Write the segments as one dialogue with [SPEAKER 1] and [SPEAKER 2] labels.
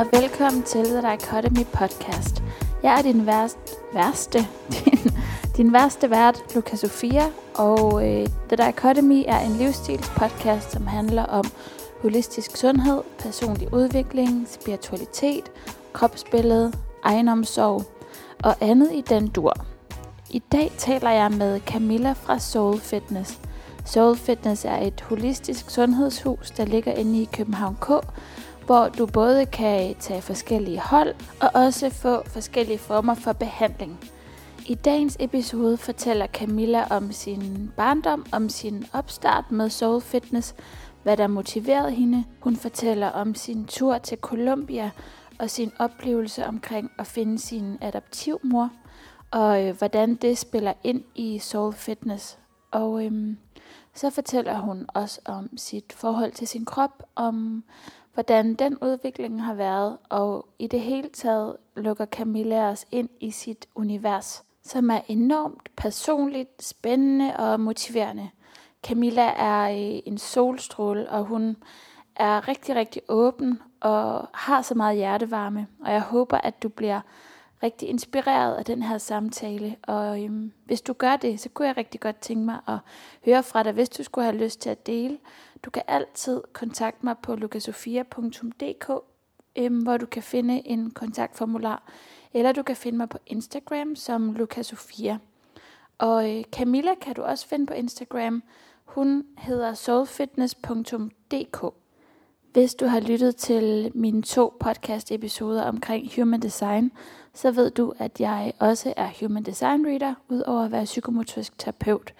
[SPEAKER 1] og velkommen til The Dichotomy Podcast. Jeg er din værst, værste, din, din værste vært, Luca Sofia, og øh, The Dichotomy er en livsstilspodcast, som handler om holistisk sundhed, personlig udvikling, spiritualitet, kropsbillede, egenomsorg og andet i den dur. I dag taler jeg med Camilla fra Soul Fitness. Soul Fitness er et holistisk sundhedshus, der ligger inde i København K, hvor du både kan tage forskellige hold og også få forskellige former for behandling. I dagens episode fortæller Camilla om sin barndom, om sin opstart med Soul Fitness, hvad der motiverede hende. Hun fortæller om sin tur til Colombia og sin oplevelse omkring at finde sin adoptivmor, og øh, hvordan det spiller ind i Soul Fitness. Og øhm, så fortæller hun også om sit forhold til sin krop, om hvordan den udvikling har været, og i det hele taget lukker Camilla os ind i sit univers, som er enormt personligt, spændende og motiverende. Camilla er øh, en solstråle, og hun er rigtig, rigtig åben og har så meget hjertevarme. Og jeg håber, at du bliver rigtig inspireret af den her samtale. Og øhm, hvis du gør det, så kunne jeg rigtig godt tænke mig at høre fra dig, hvis du skulle have lyst til at dele. Du kan altid kontakte mig på lukasofia.dk, øhm, hvor du kan finde en kontaktformular. Eller du kan finde mig på Instagram som lukasofia. Og øh, Camilla kan du også finde på Instagram. Hun hedder soulfitness.dk. Hvis du har lyttet til mine to podcast episoder omkring Human Design, så ved du, at jeg også er Human Design Reader, udover at være psykomotorisk terapeut.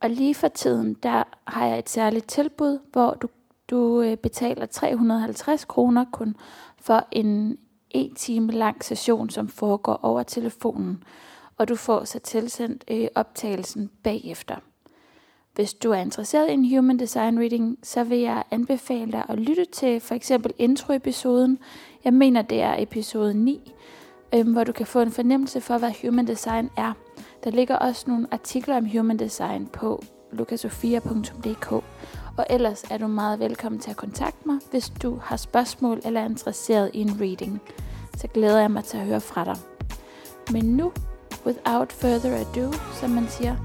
[SPEAKER 1] Og lige for tiden, der har jeg et særligt tilbud, hvor du, du øh, betaler 350 kroner kun for en en time lang session, som foregår over telefonen, og du får så tilsendt øh, optagelsen bagefter. Hvis du er interesseret i en Human Design Reading, så vil jeg anbefale dig at lytte til for eksempel introepisoden. Jeg mener, det er episode 9, øhm, hvor du kan få en fornemmelse for, hvad Human Design er. Der ligger også nogle artikler om Human Design på lukasofia.dk. Og ellers er du meget velkommen til at kontakte mig, hvis du har spørgsmål eller er interesseret i en reading. Så glæder jeg mig til at høre fra dig. Men nu, without further ado, som man siger,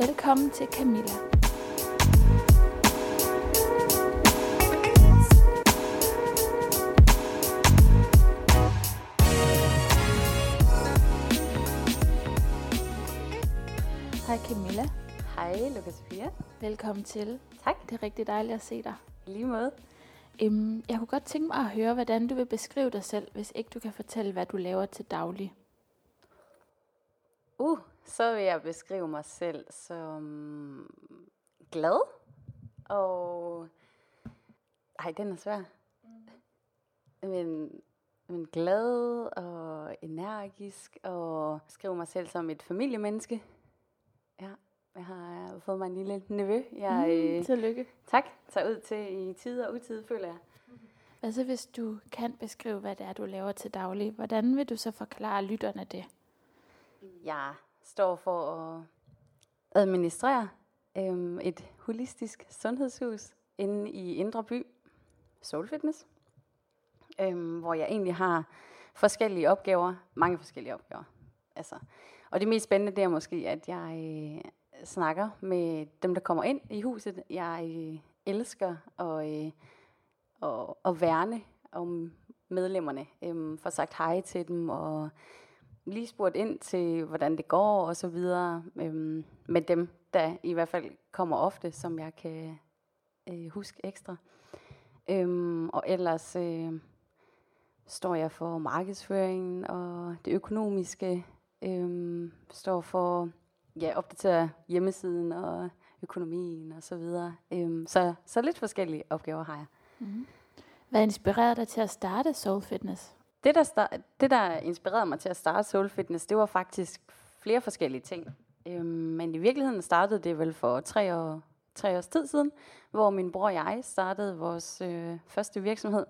[SPEAKER 1] velkommen til Camilla. Hej Camilla.
[SPEAKER 2] Hej, Lukas Sofia.
[SPEAKER 1] Velkommen til.
[SPEAKER 2] Tak.
[SPEAKER 1] Det er rigtig dejligt at se dig.
[SPEAKER 2] I lige måde.
[SPEAKER 1] Um, jeg kunne godt tænke mig at høre, hvordan du vil beskrive dig selv, hvis ikke du kan fortælle, hvad du laver til daglig.
[SPEAKER 2] Uh, så vil jeg beskrive mig selv som glad og... Ej, den er svær. Men, men glad og energisk og skrive mig selv som et familiemenneske. Ja, jeg har fået mig en lille nevø. Jeg,
[SPEAKER 1] Mm, tillykke.
[SPEAKER 2] tak, tager ud til i tid og utid, føler jeg.
[SPEAKER 1] Hvad så, hvis du kan beskrive, hvad det er, du laver til daglig? Hvordan vil du så forklare lytterne det?
[SPEAKER 2] Jeg står for at administrere øhm, et holistisk sundhedshus inde i Indre By, Soul Fitness, øhm, hvor jeg egentlig har forskellige opgaver, mange forskellige opgaver. Altså, og det mest spændende det er måske, at jeg øh, snakker med dem, der kommer ind i huset. Jeg øh, elsker at, øh, og, og værne om medlemmerne, øh, for sagt hej til dem og lige spurgt ind til, hvordan det går og så videre øhm, med dem, der i hvert fald kommer ofte, som jeg kan øh, huske ekstra. Øhm, og ellers øh, står jeg for markedsføringen og det økonomiske, øhm, står for ja, opdatere hjemmesiden og økonomien og så videre. Øhm, så, så lidt forskellige opgaver har jeg.
[SPEAKER 1] Mm. Hvad inspirerede dig til at starte Soul Fitness?
[SPEAKER 2] Det der, sta- det, der inspirerede mig til at starte Soul Fitness, det var faktisk flere forskellige ting. Øhm, men i virkeligheden startede det vel for tre, år, tre års tid siden, hvor min bror og jeg startede vores øh, første virksomhed.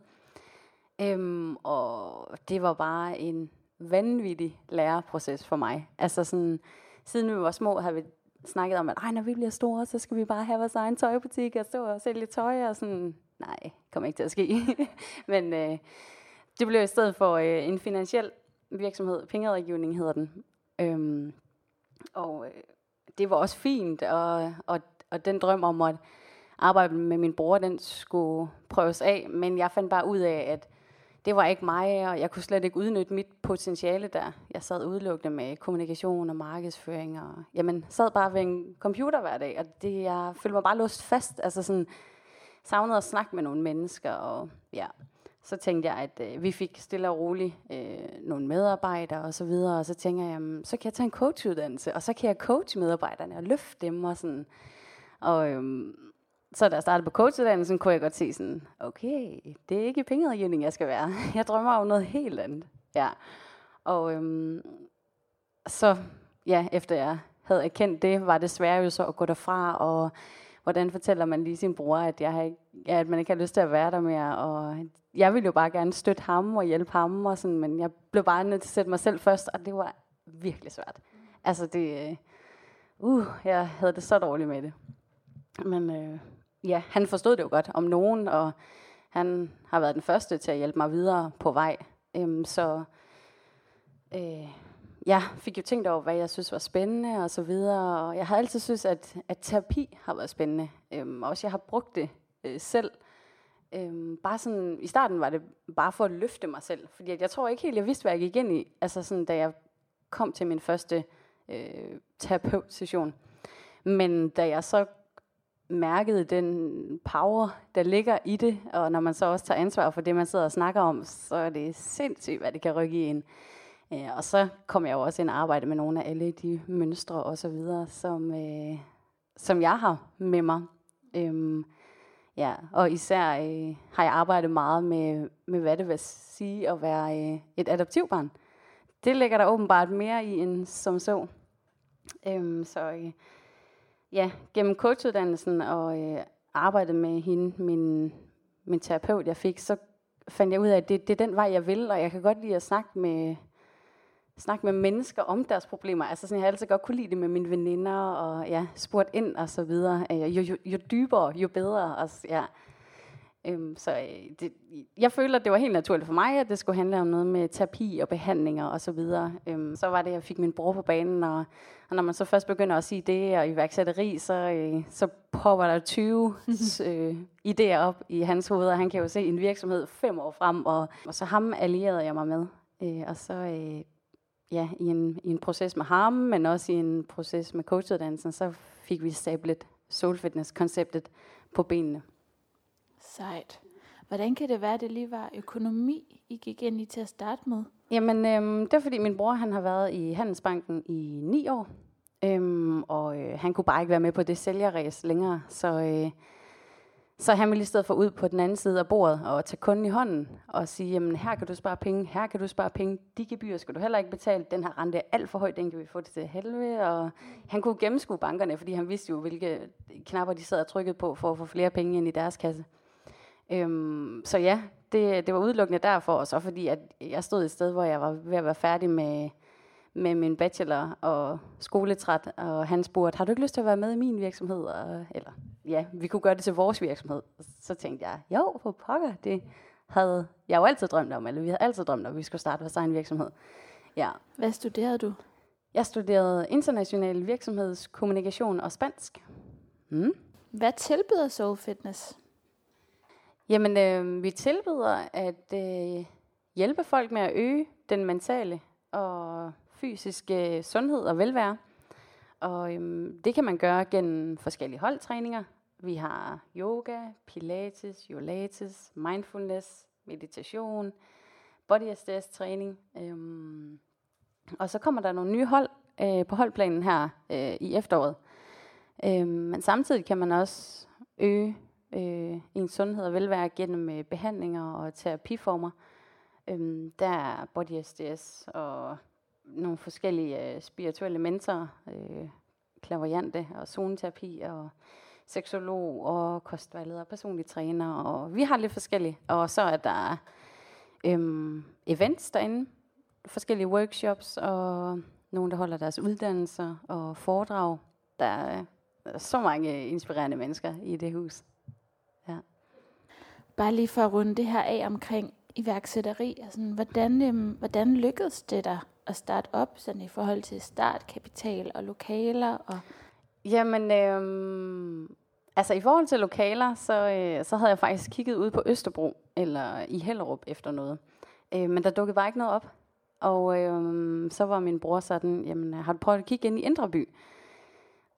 [SPEAKER 2] Øhm, og det var bare en vanvittig læreproces for mig. Altså sådan, siden vi var små, havde vi snakket om, at Ej, når vi bliver store, så skal vi bare have vores egen tøjbutik og stå og sælge tøj. Og sådan, nej, kommer ikke til at ske. Men øh, det blev i stedet for øh, en finansiel virksomhed. Pengerådgivning hedder den. Øhm, og øh, det var også fint, og, og, og den drøm om at arbejde med min bror, den skulle prøves af. Men jeg fandt bare ud af, at det var ikke mig, og jeg kunne slet ikke udnytte mit potentiale der. Jeg sad udelukkende med kommunikation og markedsføring, og jamen, sad bare ved en computer hver dag, og det, jeg følte mig bare låst fast. Altså sådan, savnede at snakke med nogle mennesker, og ja, så tænkte jeg, at øh, vi fik stille og roligt øh, nogle medarbejdere og så videre, og så tænker jeg, jamen, så kan jeg tage en coachuddannelse, og så kan jeg coache medarbejderne og løfte dem og sådan. Og øhm, så da jeg startede på coachuddannelsen, kunne jeg godt se sådan, okay, det er ikke pengerådgivning, jeg skal være. Jeg drømmer om noget helt andet. Ja. Og øhm, så, ja, efter jeg havde erkendt det, var det svært jo så at gå derfra, og hvordan fortæller man lige sin bror, at, jeg har ikke, ja, at man ikke har lyst til at være der mere, og jeg ville jo bare gerne støtte ham og hjælpe ham, og sådan, men jeg blev bare nødt til at sætte mig selv først, og det var virkelig svært. Altså det, øh, uh, jeg havde det så dårligt med det. Men øh, ja, han forstod det jo godt om nogen, og han har været den første til at hjælpe mig videre på vej. Øhm, så øh, jeg fik jo tænkt over, hvad jeg synes var spændende og så videre. Og jeg har altid synes, at, at terapi har været spændende. Øhm, også jeg har brugt det øh, selv. Øhm, bare sådan, I starten var det bare for at løfte mig selv. Fordi jeg tror ikke helt, jeg vidste, hvad jeg gik ind i. Altså sådan, da jeg kom til min første øh, terapeutsession. Men da jeg så mærkede den power, der ligger i det, og når man så også tager ansvar for det, man sidder og snakker om, så er det sindssygt, hvad det kan rykke i en. Øh, og så kom jeg jo også ind og arbejde med nogle af alle de mønstre og så videre, som, øh, som jeg har med mig. Øhm, ja, og især øh, har jeg arbejdet meget med, med, hvad det vil sige at være øh, et adoptivbarn. Det ligger der åbenbart mere i end som så. Øhm, så øh, ja, gennem coachuddannelsen og øh, arbejdet med hende, min, min terapeut, jeg fik, så fandt jeg ud af, at det, det er den vej, jeg vil, og jeg kan godt lide at snakke med, snakke med mennesker om deres problemer. Altså sådan, jeg har altid godt kunne lide det med mine veninder, og ja, spurgt ind og så videre. Øh, jo, jo, jo dybere, jo bedre. Altså, ja. Øhm, så øh, det, jeg føler, at det var helt naturligt for mig, at det skulle handle om noget med terapi og behandlinger og så videre. Øhm, så var det, at jeg fik min bror på banen, og, og når man så først begynder at sige det og iværksætteri, så, øh, så popper der 20 øh, idéer op i hans hoved, og han kan jo se en virksomhed fem år frem, og, og så ham allierede jeg mig med. Øh, og så øh, ja, i, en, i en proces med ham, men også i en proces med coachuddannelsen, så fik vi stablet Soul Fitness-konceptet på benene.
[SPEAKER 1] Sejt. Hvordan kan det være, at det lige var økonomi, I gik ind i til at starte med?
[SPEAKER 2] Jamen, øhm, det er fordi min bror han har været i Handelsbanken i ni år, øhm, og øh, han kunne bare ikke være med på det sælgerræs længere, så, øh, så han ville i stedet for ud på den anden side af bordet og tage kunden i hånden og sige, jamen her kan du spare penge, her kan du spare penge, de gebyrer skal du heller ikke betale, den her rente er alt for høj, den kan vi få det til helvede, og han kunne gennemskue bankerne, fordi han vidste jo, hvilke knapper de sad og trykkede på for at få flere penge ind i deres kasse. Øhm, så ja, det, det var udelukkende derfor, og så fordi at jeg stod et sted, hvor jeg var ved at være færdig med, med min bachelor og skoletræt, og han spurgte, har du ikke lyst til at være med i min virksomhed? Og, eller ja, vi kunne gøre det til vores virksomhed. Så tænkte jeg, jo, for pokker, det havde jeg jo altid drømt om, eller vi havde altid drømt om, at vi skulle starte vores egen virksomhed. Ja.
[SPEAKER 1] Hvad studerede du?
[SPEAKER 2] Jeg studerede international virksomhedskommunikation og spansk.
[SPEAKER 1] Mm. Hvad tilbyder Soul Fitness?
[SPEAKER 2] Jamen, øh, vi tilbyder at øh, hjælpe folk med at øge den mentale og fysiske øh, sundhed og velvære. Og øhm, det kan man gøre gennem forskellige holdtræninger. Vi har yoga, pilates, yolates, mindfulness, meditation, body SDS træning. Øhm, og så kommer der nogle nye hold øh, på holdplanen her øh, i efteråret. Øhm, men samtidig kan man også øge øh, ens sundhed og velvære gennem øh, behandlinger og terapiformer. Øhm, der er Body SDS og nogle forskellige øh, spirituelle mentorer, øh, klaveriante og zoneterapi og seksolog og kostvejleder og personlig træner. Og vi har lidt forskellige. Og så er der øhm, events derinde, forskellige workshops og nogen, der holder deres uddannelser og foredrag. Der er så mange inspirerende mennesker i det hus.
[SPEAKER 1] Bare lige for at runde det her af omkring iværksætteri? Altså, hvordan, øhm, hvordan lykkedes det dig at starte op sådan i forhold til startkapital og lokaler? Og
[SPEAKER 2] Jamen, øhm, altså i forhold til lokaler, så, øh, så havde jeg faktisk kigget ud på Østerbro, eller i Hellerup efter noget. Øh, men der dukkede bare ikke noget op. Og øhm, så var min bror sådan, jamen har du prøvet at kigge ind i Indre By?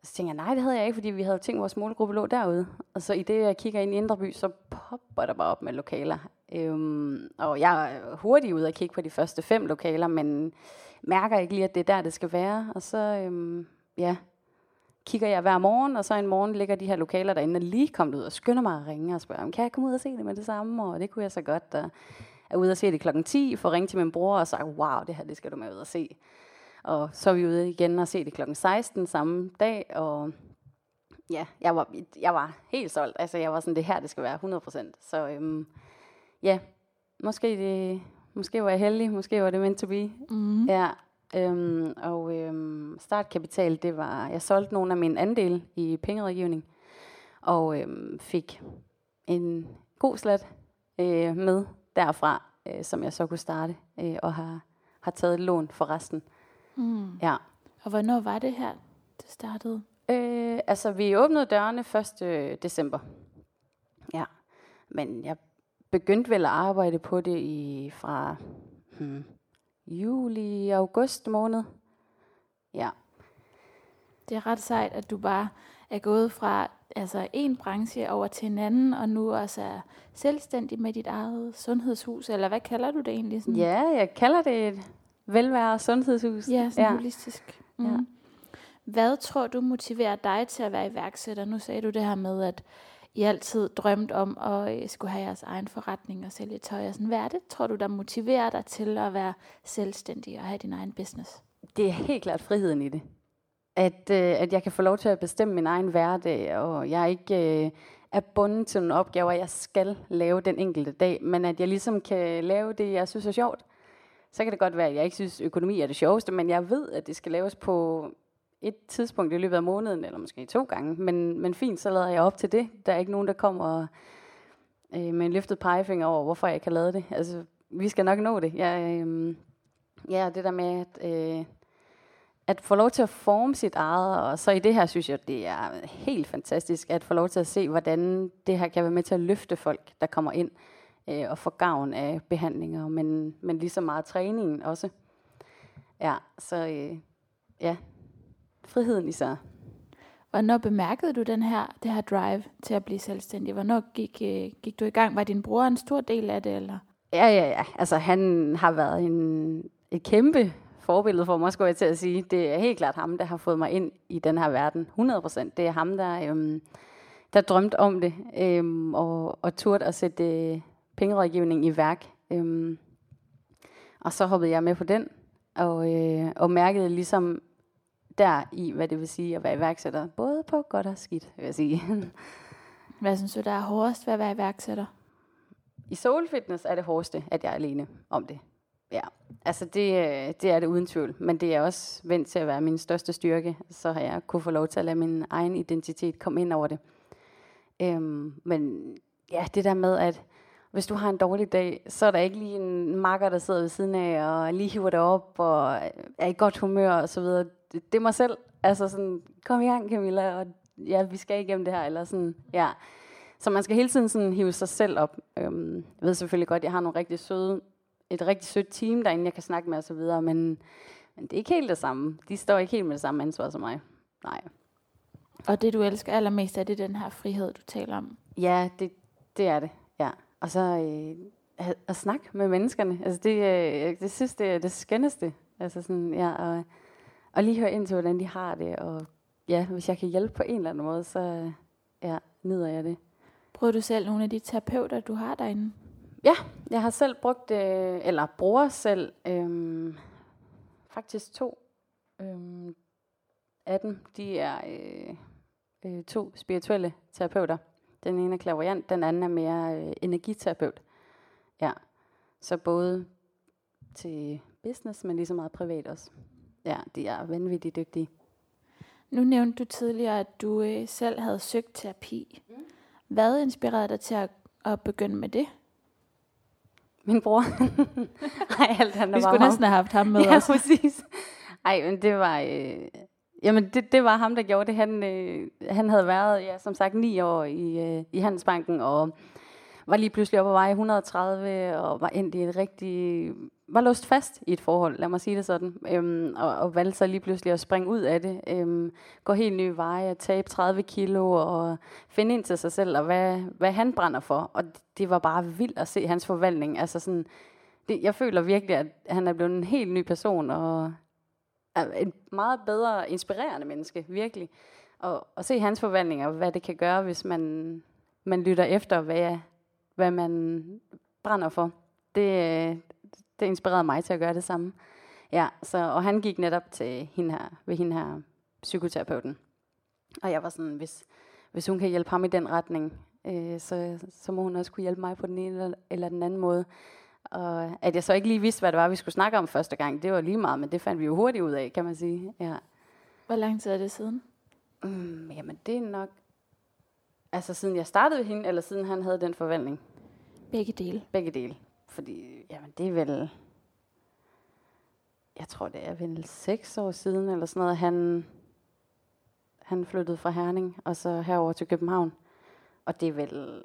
[SPEAKER 2] Så tænkte jeg, nej, det havde jeg ikke, fordi vi havde tænkt, at vores målgruppe lå derude. Og så i det, jeg kigger ind i Indre By, så popper der bare op med lokaler. Øhm, og jeg er hurtigt ud at kigge på de første fem lokaler, men mærker ikke lige, at det er der, det skal være. Og så, øhm, ja, kigger jeg hver morgen, og så en morgen ligger de her lokaler derinde og lige kommet ud og skynder mig at ringe og spørge, kan jeg komme ud og se det med det samme? Og det kunne jeg så godt. Og er ude og se det klokken 10, får ringe til min bror og sige, wow, det her det skal du med ud og se. Og så er vi ude igen og se det klokken 16 samme dag, og ja, jeg var, jeg var helt solgt. Altså, jeg var sådan, det her, det skal være 100%. Så øhm, ja, måske, det, måske var jeg heldig, måske var det meant to be.
[SPEAKER 1] mm.
[SPEAKER 2] Ja, øhm, og øhm, startkapital, det var, jeg solgte nogle af mine andele i pengerådgivning, og øhm, fik en god slat øh, med derfra, øh, som jeg så kunne starte, øh, og har, har taget et lån for resten.
[SPEAKER 1] Mm.
[SPEAKER 2] Ja.
[SPEAKER 1] Og hvornår var det her, det startede?
[SPEAKER 2] Øh, altså, vi åbnede dørene 1. december. Ja, men jeg begyndte vel at arbejde på det i fra hmm, juli, august måned. Ja,
[SPEAKER 1] Det er ret sejt, at du bare er gået fra altså en branche over til en anden, og nu også er selvstændig med dit eget sundhedshus, eller hvad kalder du det egentlig? Sådan?
[SPEAKER 2] ja jeg kalder det et velvære sundhedshus.
[SPEAKER 1] Ja, sådan
[SPEAKER 2] ja.
[SPEAKER 1] holistisk. Mm.
[SPEAKER 2] Ja.
[SPEAKER 1] Hvad tror du motiverer dig til at være iværksætter? Nu sagde du det her med, at i altid drømt om at øh, skulle have jeres egen forretning og sælge tøj. Og sådan. Hvad er det, tror du, der motiverer dig til at være selvstændig og have din egen business?
[SPEAKER 2] Det er helt klart friheden i det. At, øh, at jeg kan få lov til at bestemme min egen hverdag, og jeg ikke øh, er bundet til nogle opgaver, jeg skal lave den enkelte dag, men at jeg ligesom kan lave det, jeg synes er sjovt. Så kan det godt være, at jeg ikke synes, økonomi er det sjoveste, men jeg ved, at det skal laves på et tidspunkt i løbet af måneden, eller måske to gange. Men, men fint, så lader jeg op til det. Der er ikke nogen, der kommer øh, med en løftet pegefinger over, hvorfor jeg kan lade det. Altså, vi skal nok nå det. Jeg, øh, ja, øhm, det der med, at, øh, at få lov til at forme sit eget, og så i det her synes jeg, det er helt fantastisk, at få lov til at se, hvordan det her kan være med til at løfte folk, der kommer ind øh, og få gavn af behandlinger, men, men lige så meget træningen også. Ja, så øh, ja, friheden i sig.
[SPEAKER 1] Hvornår bemærkede du den her, det her drive til at blive selvstændig? Hvornår gik, øh, gik du i gang? Var din bror en stor del af det? Eller?
[SPEAKER 2] Ja, ja, ja. Altså, han har været en, et kæmpe forbillede for mig, skulle jeg til at sige. Det er helt klart ham, der har fået mig ind i den her verden. 100 procent. Det er ham, der, øhm, der drømte om det, øhm, og, og turde at sætte øh, pengerådgivning i værk. Øhm, og så hoppede jeg med på den, og, øh, og mærkede ligesom der i, hvad det vil sige at være iværksætter. Både på godt og skidt, vil jeg sige.
[SPEAKER 1] Hvad synes du, der er hårdest ved at være iværksætter?
[SPEAKER 2] I Soul Fitness er det hårdeste, at jeg er alene om det. Ja, altså det, det er det uden tvivl. Men det er også vendt til at være min største styrke. Så har jeg kunne få lov til at lade min egen identitet komme ind over det. Øhm, men ja, det der med, at hvis du har en dårlig dag, så er der ikke lige en makker, der sidder ved siden af og lige hiver det op og er i godt humør og så videre. Det, det er mig selv. Altså sådan, kom i gang Camilla, og ja, vi skal igennem det her. Eller sådan, ja. Så man skal hele tiden sådan hive sig selv op. Øhm, jeg ved selvfølgelig godt, at jeg har nogle rigtig søde, et rigtig sødt team derinde, jeg kan snakke med og så videre, men, men det er ikke helt det samme. De står ikke helt med det samme ansvar som mig. Nej.
[SPEAKER 1] Og det, du elsker allermest, er det den her frihed, du taler om?
[SPEAKER 2] Ja, det, det er det. Ja. Og så øh, at, at snakke med menneskerne. Altså det, øh, det synes det er det skønneste. Altså sådan, ja, og, og lige høre ind til, hvordan de har det. Og ja, hvis jeg kan hjælpe på en eller anden måde, så ja, nyder jeg det.
[SPEAKER 1] Bruger du selv nogle af de terapeuter, du har derinde?
[SPEAKER 2] Ja, jeg har selv brugt, øh, eller bruger selv, øh, faktisk to øh, af dem. De er øh, øh, to spirituelle terapeuter. Den ene er klaverjant, den anden er mere øh, energiterapeut. Ja, så både til business, men lige så meget privat også. Ja, de er vanvittigt dygtige.
[SPEAKER 1] Nu nævnte du tidligere, at du øh, selv havde søgt terapi. Hvad inspirerede dig til at, at begynde med det?
[SPEAKER 2] Min bror. Nej, alt handler
[SPEAKER 1] Vi skulle
[SPEAKER 2] ham.
[SPEAKER 1] næsten have haft ham med
[SPEAKER 2] ja,
[SPEAKER 1] os.
[SPEAKER 2] præcis. Ej, men det var... Øh, jamen, det, det var ham, der gjorde det. Han, øh, han havde været, ja, som sagt, ni år i, øh, i Handelsbanken, og var lige pludselig oppe på vej 130, og var endt i et rigtig... Var låst fast i et forhold, lad mig sige det sådan. Øhm, og, og valgte så lige pludselig at springe ud af det. Øhm, gå helt nye veje, tabe 30 kilo, og finde ind til sig selv, og hvad, hvad han brænder for. Og det var bare vildt at se hans forvandling. Altså sådan, det, jeg føler virkelig, at han er blevet en helt ny person, og er en meget bedre, inspirerende menneske, virkelig. Og, og se hans forvandling, og hvad det kan gøre, hvis man, man lytter efter, hvad, hvad man brænder for. Det, øh, det inspirerede mig til at gøre det samme. Ja, så, og han gik netop til hende her, ved hende her psykoterapeuten. Og jeg var sådan, hvis, hvis hun kan hjælpe ham i den retning, øh, så, så må hun også kunne hjælpe mig på den ene eller, eller den anden måde. Og at jeg så ikke lige vidste, hvad det var, vi skulle snakke om første gang, det var lige meget, men det fandt vi jo hurtigt ud af, kan man sige. Ja.
[SPEAKER 1] Hvor lang tid er det siden?
[SPEAKER 2] Mm, jamen, det er nok... Altså, siden jeg startede hende, eller siden han havde den forvandling.
[SPEAKER 1] Begge dele.
[SPEAKER 2] Begge dele. Fordi, jamen, det er vel... Jeg tror, det er vel seks år siden, eller sådan noget. Han, han flyttede fra Herning, og så herover til København. Og det er vel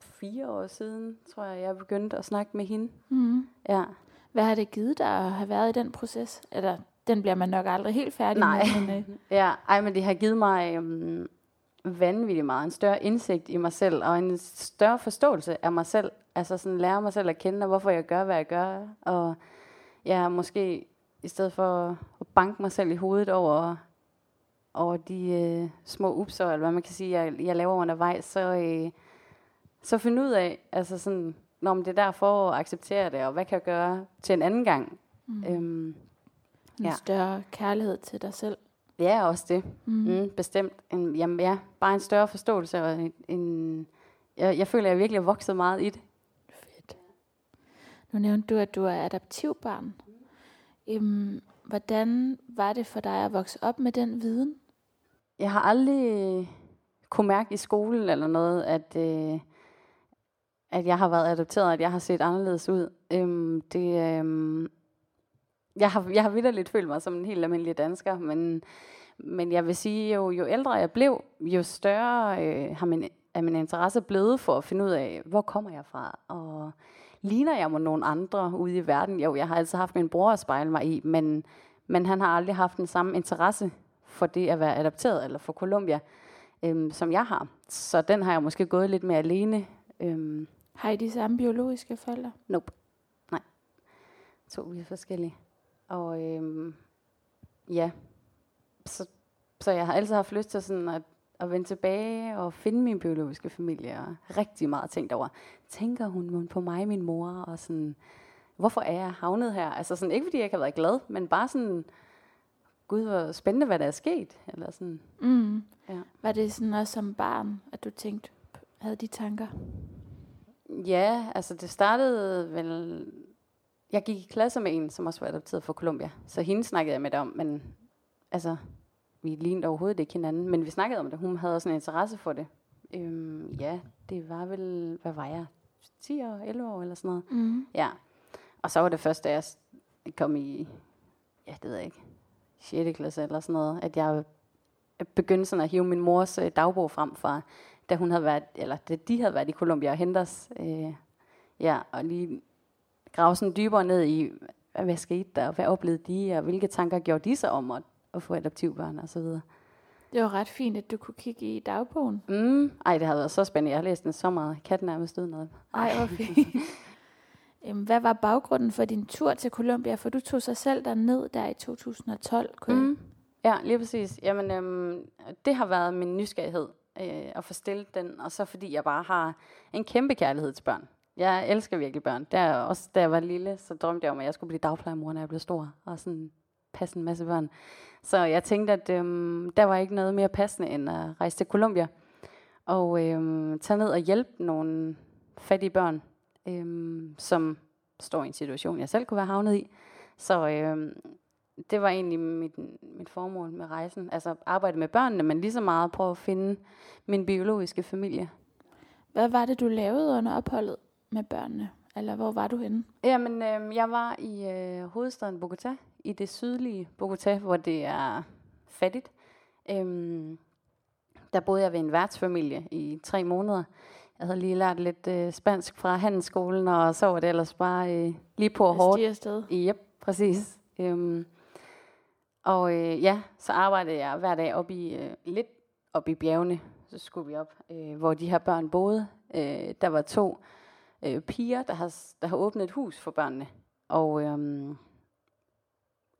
[SPEAKER 2] fire år siden, tror jeg, jeg begyndte at snakke med hende.
[SPEAKER 1] Mm.
[SPEAKER 2] Ja.
[SPEAKER 1] Hvad har det givet dig at have været i den proces? Eller den bliver man nok aldrig helt færdig
[SPEAKER 2] Nej.
[SPEAKER 1] med. Men, øh,
[SPEAKER 2] Ja, ej, men det har givet mig um, vanvittigt meget. En større indsigt i mig selv, og en større forståelse af mig selv. Altså sådan lære mig selv at kende, og hvorfor jeg gør, hvad jeg gør. Og ja, måske i stedet for at banke mig selv i hovedet over, over de øh, små upser, eller hvad man kan sige, jeg, jeg laver undervejs, så, øh, så finde ud af, altså sådan, når det er derfor at acceptere det, og hvad kan jeg gøre til en anden gang.
[SPEAKER 1] mm.
[SPEAKER 2] Øhm,
[SPEAKER 1] en
[SPEAKER 2] ja.
[SPEAKER 1] større kærlighed til dig selv.
[SPEAKER 2] ja, også det.
[SPEAKER 1] Mm.
[SPEAKER 2] Mm, bestemt. En, jamen, ja, bare en større forståelse. Og en, en, jeg, jeg føler, at jeg virkelig har vokset meget i det.
[SPEAKER 1] Nu nævnte du, at du er adoptivbarn. Øhm, hvordan var det for dig at vokse op med den viden?
[SPEAKER 2] Jeg har aldrig øh, kunne mærke i skolen eller noget, at, øh, at jeg har været adopteret, at jeg har set anderledes ud. Øhm, det, øhm, jeg har, jeg har vidderligt følt mig som en helt almindelig dansker, men, men jeg vil sige, jo, jo ældre jeg blev, jo større øh, har min, er min interesse blevet for at finde ud af, hvor kommer jeg fra, og ligner jeg mig nogen andre ude i verden? Jo, jeg har altid haft min bror at spejle mig i, men, men han har aldrig haft den samme interesse for det at være adopteret, eller for Colombia, øhm, som jeg har. Så den har jeg måske gået lidt mere alene. Øhm,
[SPEAKER 1] Har I de samme biologiske forældre?
[SPEAKER 2] Nope. Nej. To vi er forskellige. Og øhm, ja, så, så jeg har altid haft lyst til sådan at, at vende tilbage og finde min biologiske familie. Og rigtig meget tænkt over, tænker hun på mig, min mor? Og sådan, hvorfor er jeg havnet her? Altså sådan, ikke fordi jeg ikke har været glad, men bare sådan, gud, hvor spændende, hvad der er sket. Eller sådan,
[SPEAKER 1] Mm.
[SPEAKER 2] Ja.
[SPEAKER 1] Var det sådan også som barn, at du tænkte, havde de tanker?
[SPEAKER 2] Ja, altså det startede vel... Jeg gik i klasse med en, som også var adopteret fra Colombia. Så hende snakkede jeg med det om, men altså, vi lignede overhovedet ikke hinanden. Men vi snakkede om det. Hun havde også en interesse for det. Øhm, ja, det var vel, hvad var jeg? 10 år, 11 år eller sådan noget.
[SPEAKER 1] Mm.
[SPEAKER 2] Ja. Og så var det først, da jeg kom i, ja, det ved jeg ikke, 6. klasse eller sådan noget, at jeg begyndte sådan at hive min mors øh, dagbog frem fra, da hun havde været, eller da de havde været i Colombia og hente os. Øh, ja, og lige grave sådan dybere ned i, hvad, skete der, og hvad oplevede de, og hvilke tanker gjorde de sig om at, at få adoptivbørn og så videre.
[SPEAKER 1] Det var ret fint, at du kunne kigge i dagbogen.
[SPEAKER 2] Mm, ej, det har været så spændende. Jeg har læst den så meget. Katten nærmest ud noget.
[SPEAKER 1] Ej, hvor fint. Øhm, Hvad var baggrunden for din tur til Colombia? For du tog sig selv ned der i 2012. Kunne
[SPEAKER 2] Mm. Ja, lige præcis. Jamen, øhm, det har været min nysgerrighed øh, at få stillet den, og så fordi jeg bare har en kæmpe kærlighed til børn. Jeg elsker virkelig børn. Der, også da jeg var lille, så drømte jeg om, at jeg skulle blive dagplejemor, når jeg blev stor, og sådan passe en masse børn. Så jeg tænkte, at øhm, der var ikke noget mere passende, end at rejse til Colombia, og øhm, tage ned og hjælpe nogle fattige børn, øhm, som står i en situation, jeg selv kunne være havnet i. Så øhm, det var egentlig mit, mit formål med rejsen. Altså arbejde med børnene, men lige så meget prøve at finde min biologiske familie.
[SPEAKER 1] Hvad var det, du lavede under opholdet med børnene? Eller hvor var du henne?
[SPEAKER 2] Jamen, øh, jeg var i øh, hovedstaden Bogota, i det sydlige Bogota, hvor det er fattigt. Øhm, der boede jeg ved en værtsfamilie i tre måneder. Jeg havde lige lært lidt øh, spansk fra handelsskolen, og så var det ellers bare øh, lige på hårdt.
[SPEAKER 1] Afsted.
[SPEAKER 2] Yep, præcis. Øhm, og øh, ja, så arbejdede jeg hver dag op i, øh, lidt op i bjergene, så skulle vi op, øh, hvor de her børn boede. Øh, der var to øh, piger, der har, der har åbnet et hus for børnene, og øh,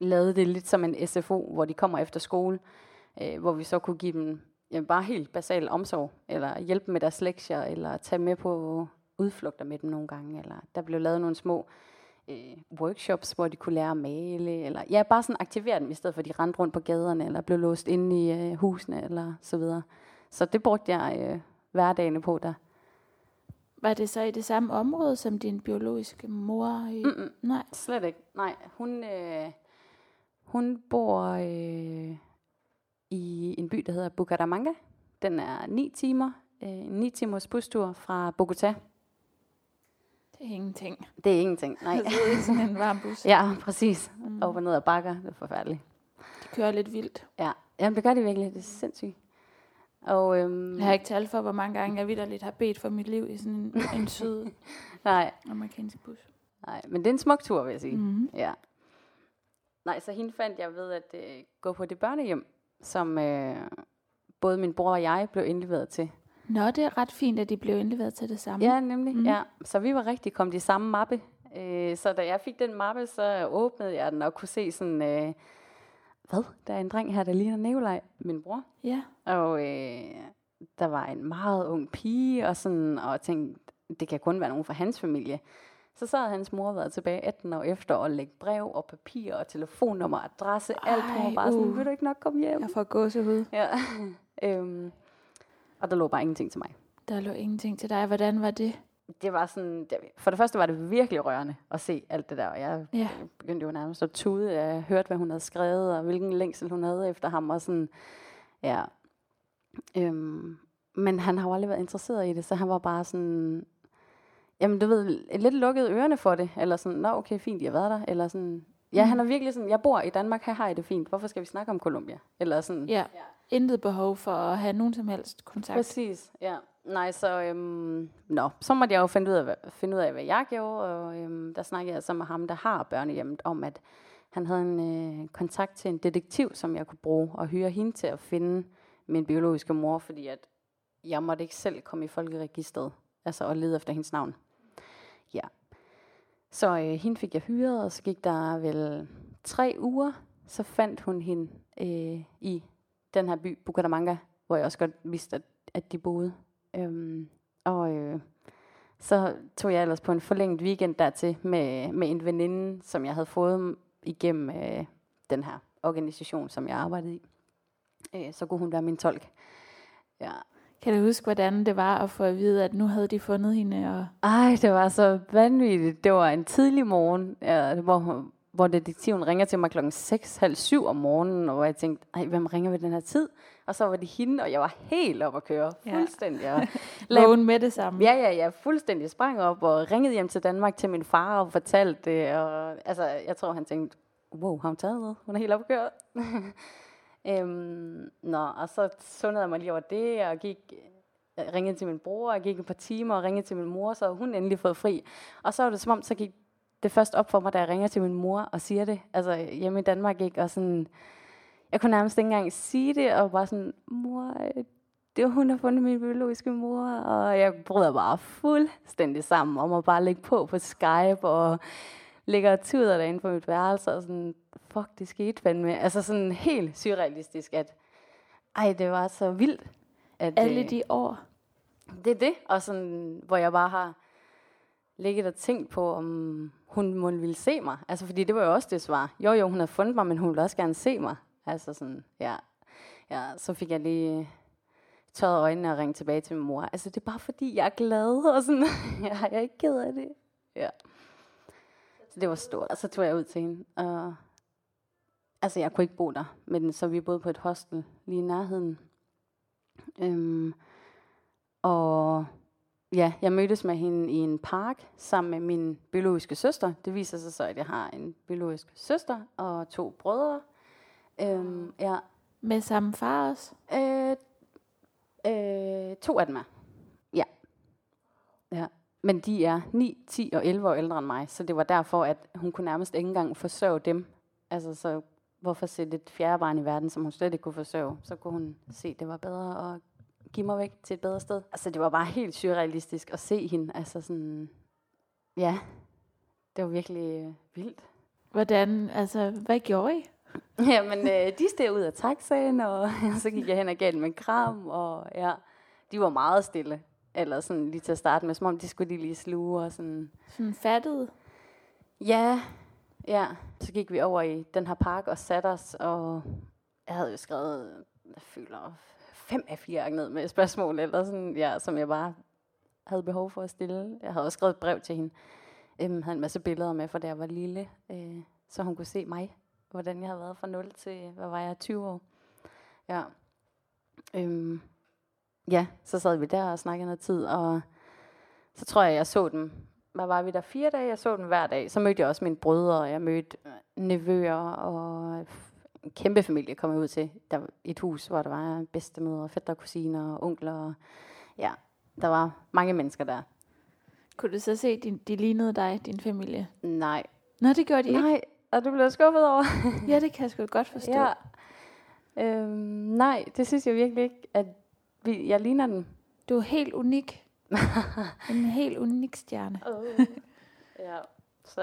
[SPEAKER 2] lavede det lidt som en SFO, hvor de kommer efter skole, øh, hvor vi så kunne give dem jamen, bare helt basal omsorg, eller hjælpe med deres lektier, eller tage med på udflugter med dem nogle gange, eller der blev lavet nogle små øh, workshops, hvor de kunne lære at male, eller ja, bare sådan aktivere dem, i stedet for at de rendte rundt på gaderne, eller blev låst inde i øh, husene, eller så videre. Så det brugte jeg øh, hverdagene på der.
[SPEAKER 1] Var det så i det samme område som din biologiske mor? I?
[SPEAKER 2] Mm-mm.
[SPEAKER 1] Nej.
[SPEAKER 2] Slet ikke. Nej, hun, øh, hun bor øh, i en by, der hedder Bucaramanga. Den er 9 timer, øh, 9 timers bustur fra Bogota.
[SPEAKER 1] Det er ingenting.
[SPEAKER 2] Det er ingenting, nej.
[SPEAKER 1] Jeg sidder i sådan en varm bus.
[SPEAKER 2] ja, præcis.
[SPEAKER 1] Mm.
[SPEAKER 2] Op og ned ad bakker, det er forfærdeligt.
[SPEAKER 1] De kører lidt vildt.
[SPEAKER 2] Ja, Jamen, det gør det virkelig, det er sindssygt. Og, øhm,
[SPEAKER 1] Jeg har ikke tal for, hvor mange gange jeg vidderligt har bedt for mit liv i sådan en, en syd
[SPEAKER 2] nej,
[SPEAKER 1] amerikansk bus.
[SPEAKER 2] nej, men det er en smuk tur, vil jeg sige.
[SPEAKER 1] Mm.
[SPEAKER 2] Ja. Nej, så hende fandt jeg ved at øh, gå på det børnehjem, som øh, både min bror og jeg blev indleveret til.
[SPEAKER 1] Nå, det er ret fint, at de blev indleveret til det samme.
[SPEAKER 2] Ja, nemlig. Mm. Ja. Så vi var rigtig kommet i samme mappe. Øh, så da jeg fik den mappe, så åbnede jeg den og kunne se sådan, øh, hvad? Der er en dreng her, der ligner Nikolaj, min bror.
[SPEAKER 1] ja.
[SPEAKER 2] Og øh, der var en meget ung pige, og, sådan, og jeg tænkte, det kan kun være nogen fra hans familie. Så så havde hans mor været tilbage 18 år efter og lægge brev og papir og telefonnummer, adresse, Ej, alt. Hun var bare sådan,
[SPEAKER 1] uh.
[SPEAKER 2] vil du ikke nok komme hjem?
[SPEAKER 1] Jeg får gåsehud.
[SPEAKER 2] Ja. øhm, og der lå bare ingenting til mig.
[SPEAKER 1] Der lå ingenting til dig. Hvordan var det?
[SPEAKER 2] Det var sådan, for det første var det virkelig rørende at se alt det der, og jeg
[SPEAKER 1] Ja.
[SPEAKER 2] begyndte jo nærmest at tude. Jeg hørte, hvad hun havde skrevet, og hvilken længsel hun havde efter ham, og sådan, ja. Øhm, men han har jo aldrig været interesseret i det, så han var bare sådan, jamen du ved, lidt lukket ørerne for det, eller sådan, nå okay, fint, jeg har været der, eller sådan, ja,
[SPEAKER 1] Mm.
[SPEAKER 2] han er virkelig sådan, jeg bor i Danmark, her har jeg det fint, hvorfor skal vi snakke om Colombia? Eller sådan,
[SPEAKER 1] Ja. Intet behov for at have nogen som helst kontakt.
[SPEAKER 2] Præcis, ja. Nej, så, øhm, nå, så måtte jeg jo finde ud af, hvad, finde ud af, hvad jeg gjorde, og øhm, der snakkede jeg så med ham, der har børnehjemmet, om at han havde en øh, kontakt til en detektiv, som jeg kunne bruge, og hyre hende til at finde min biologiske mor, fordi at jeg måtte ikke selv komme i folkeregistret, altså og lede efter hendes navn. Ja. Så øh, hende fik jeg hyret, og så gik der vel tre uger, så fandt hun hende øh, i den her by, Bucaramanga, hvor jeg også godt vidste, at, at de boede. Øhm, og øh, så tog jeg ellers på en forlænget weekend dertil med, med en veninde, som jeg havde fået igennem øh, den her organisation, som jeg arbejdede i. Øh, så kunne hun være min tolk. Ja.
[SPEAKER 1] Kan du huske, hvordan det var at få at vide, at nu havde de fundet hende? Og...
[SPEAKER 2] Ej, det var så vanvittigt. Det var en tidlig morgen, ja, hvor, hvor detektiven ringer til mig klokken 6, halv syv om morgenen, og hvor jeg tænkte, ej, hvem ringer ved den her tid? Og så var det hende, og jeg var helt op at køre.
[SPEAKER 1] Ja.
[SPEAKER 2] Fuldstændig. Og
[SPEAKER 1] Vågen med det samme.
[SPEAKER 2] Ja, ja, ja, fuldstændig sprang op og ringede hjem til Danmark til min far og fortalte det. Og, altså, jeg tror, han tænkte, wow, har hun taget noget? Hun er helt opgørt. øhm, nå, og så sundede jeg mig lige over det, og gik, øh, ringede til min bror, og gik et par timer og ringede til min mor, så hun endelig fået fri. Og så var det som om, så gik det først op for mig, da jeg ringer til min mor og siger det, altså hjemme i Danmark, ikke? Og sådan, jeg kunne nærmest ikke engang sige det, og bare sådan, mor, øh, det var hun, der fundet min biologiske mor, og jeg bryder bare fuldstændig sammen om at bare ligge på på Skype, og ligger og tuder derinde på mit værelse, og sådan, fuck, det skete fandme. Altså sådan helt surrealistisk, at ej, det var så vildt. At,
[SPEAKER 1] Alle
[SPEAKER 2] øh,
[SPEAKER 1] de år.
[SPEAKER 2] det er det, og sådan, hvor jeg bare har ligget og tænkt på, om hun må ville se mig. Altså, fordi det var jo også det svar. Jo, jo, hun havde fundet mig, men hun ville også gerne se mig. Altså sådan, ja. ja så fik jeg lige tørret øjnene og ringe tilbage til min mor. Altså, det er bare fordi, jeg er glad, og sådan, ja, jeg er ikke ked af det. Ja. Så det var stort, og så tog jeg ud til hende. Og, altså, jeg kunne ikke bo der, men så vi boede på et hostel lige i nærheden. Øhm, og ja, jeg mødtes med hende i en park sammen med min biologiske søster. Det viser sig så, at jeg har en biologisk søster og to brødre. Øhm, ja,
[SPEAKER 1] Med samme far også?
[SPEAKER 2] øh, øh, to af dem er. Ja. ja. Men de er 9, 10 og 11 år ældre end mig, så det var derfor, at hun kunne nærmest ikke engang forsørge dem. Altså, så hvorfor sætte et fjerde barn i verden, som hun slet ikke kunne forsørge? Så kunne hun se, at det var bedre at give mig væk til et bedre sted. Altså, det var bare helt surrealistisk at se hende. Altså sådan, ja, det var virkelig øh, vildt.
[SPEAKER 1] Hvordan, altså, hvad gjorde I?
[SPEAKER 2] Jamen, øh, de steg ud af taxaen, og så gik jeg hen og gav dem en kram, og ja, de var meget stille. Eller sådan lige til at starte med, som om de skulle lige sluge og sådan.
[SPEAKER 1] Sådan fattet?
[SPEAKER 2] Ja, ja. Så gik vi over i den her park og satte os, og jeg havde jo skrevet, jeg føler, fem af fire ned med spørgsmål, eller sådan, ja, som jeg bare havde behov for at stille. Jeg havde også skrevet et brev til hende. Øhm, havde en masse billeder med, for da jeg var lille, øh, så hun kunne se mig, hvordan jeg havde været fra 0 til, hvad var jeg, 20 år. Ja. Øhm, ja, så sad vi der og snakkede noget tid, og så tror jeg, jeg så dem. Hvad var vi der? Fire dage? Jeg så dem hver dag. Så mødte jeg også mine brødre, og jeg mødte øh, nevøer, og en kæmpe familie kom jeg ud til. Der et hus, hvor der var bedstemødre, fætter, kusiner og onkler. Og ja, der var mange mennesker der.
[SPEAKER 1] Kunne du så se, at de, de lignede dig, din familie?
[SPEAKER 2] Nej.
[SPEAKER 1] Nå, det gjorde de ikke.
[SPEAKER 2] Nej, og du blev skuffet over.
[SPEAKER 1] Ja, det kan jeg sgu godt forstå.
[SPEAKER 2] ja. Øhm, nej, det synes jeg virkelig ikke, at vi, jeg ligner den.
[SPEAKER 1] Du er helt unik. en helt unik stjerne.
[SPEAKER 2] ja, så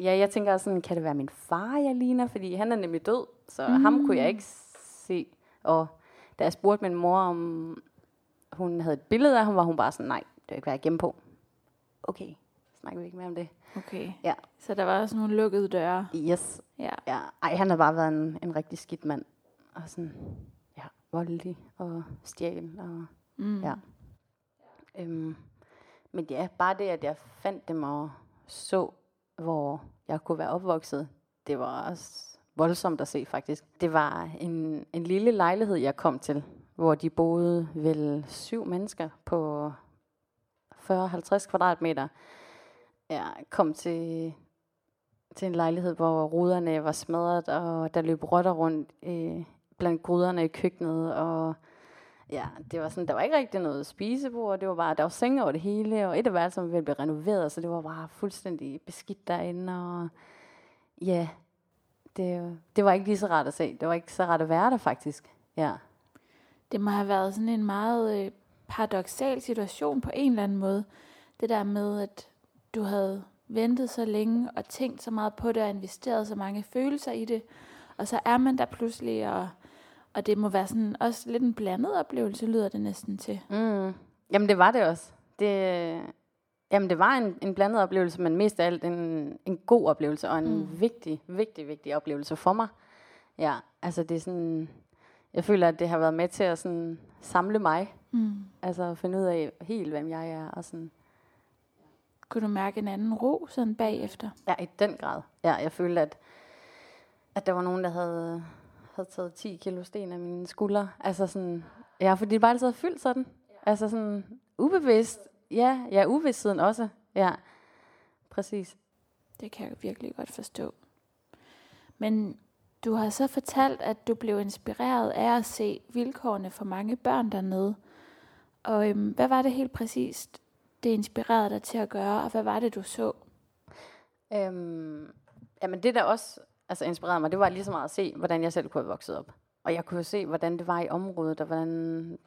[SPEAKER 2] ja, jeg tænker sådan, kan det være min far, jeg ligner? Fordi han er nemlig død, så mm. ham kunne jeg ikke se. Og da jeg spurgte min mor, om hun havde et billede af ham, var hun bare sådan, nej, det vil ikke være gemme på. Okay, snakker vi ikke mere om det.
[SPEAKER 1] Okay.
[SPEAKER 2] Ja.
[SPEAKER 1] Så der var også nogle lukkede døre.
[SPEAKER 2] Yes.
[SPEAKER 1] Ja.
[SPEAKER 2] Ja, ej, han har bare været en, en rigtig skidt mand. Og sådan, ja, voldelig og stjæl. Og,
[SPEAKER 1] Mm.
[SPEAKER 2] ja. Øhm, men ja, bare det, at jeg fandt dem og så, hvor jeg kunne være opvokset, det var også voldsomt at se faktisk. Det var en, en lille lejlighed, jeg kom til, hvor de boede vel syv mennesker på 40-50 kvadratmeter. Jeg kom til, til en lejlighed, hvor ruderne var smadret, og der løb rotter rundt øh, blandt gruderne i køkkenet, og ja, det var sådan, der var ikke rigtig noget spisebord, det var bare, der var senge over det hele, og et af værelserne ville blive renoveret, så det var bare fuldstændig beskidt derinde, og ja, det, det var ikke lige så rart at se. Det var ikke så rart at være der, faktisk. Ja.
[SPEAKER 1] Det må have været sådan en meget øh, paradoxal situation på en eller anden måde. Det der med, at du havde ventet så længe og tænkt så meget på det og investeret så mange følelser i det. Og så er man der pludselig, og, og det må være sådan også lidt en blandet oplevelse, lyder det næsten til.
[SPEAKER 2] Mm. Jamen, det var det også. Det, jamen, det var en, en blandet oplevelse, men mest af alt en, en god oplevelse, og en mm. vigtig, vigtig, vigtig oplevelse for mig. Ja, altså det er sådan, jeg føler, at det har været med til at sådan samle mig.
[SPEAKER 1] Mm.
[SPEAKER 2] Altså finde ud af helt, hvem jeg er. Og sådan.
[SPEAKER 1] Kunne du mærke en anden ro sådan bagefter?
[SPEAKER 2] Ja, i den grad. Ja, jeg følte, at, at der var nogen, der havde, havde taget 10 kilo sten af mine skuldre. Altså sådan, ja, fordi det bare altid havde fyldt sådan. Altså sådan ubevidst. Ja, ja, uvidstheden også. Ja, præcis.
[SPEAKER 1] Det kan jeg virkelig godt forstå. Men du har så fortalt, at du blev inspireret af at se vilkårene for mange børn dernede. Og øhm, hvad var det helt præcist, det inspirerede dig til at gøre, og hvad var det, du så?
[SPEAKER 2] Øhm, jamen det der også altså, inspirerede mig, det var lige så meget at se, hvordan jeg selv kunne have vokset op. Og jeg kunne se, hvordan det var i området, og hvordan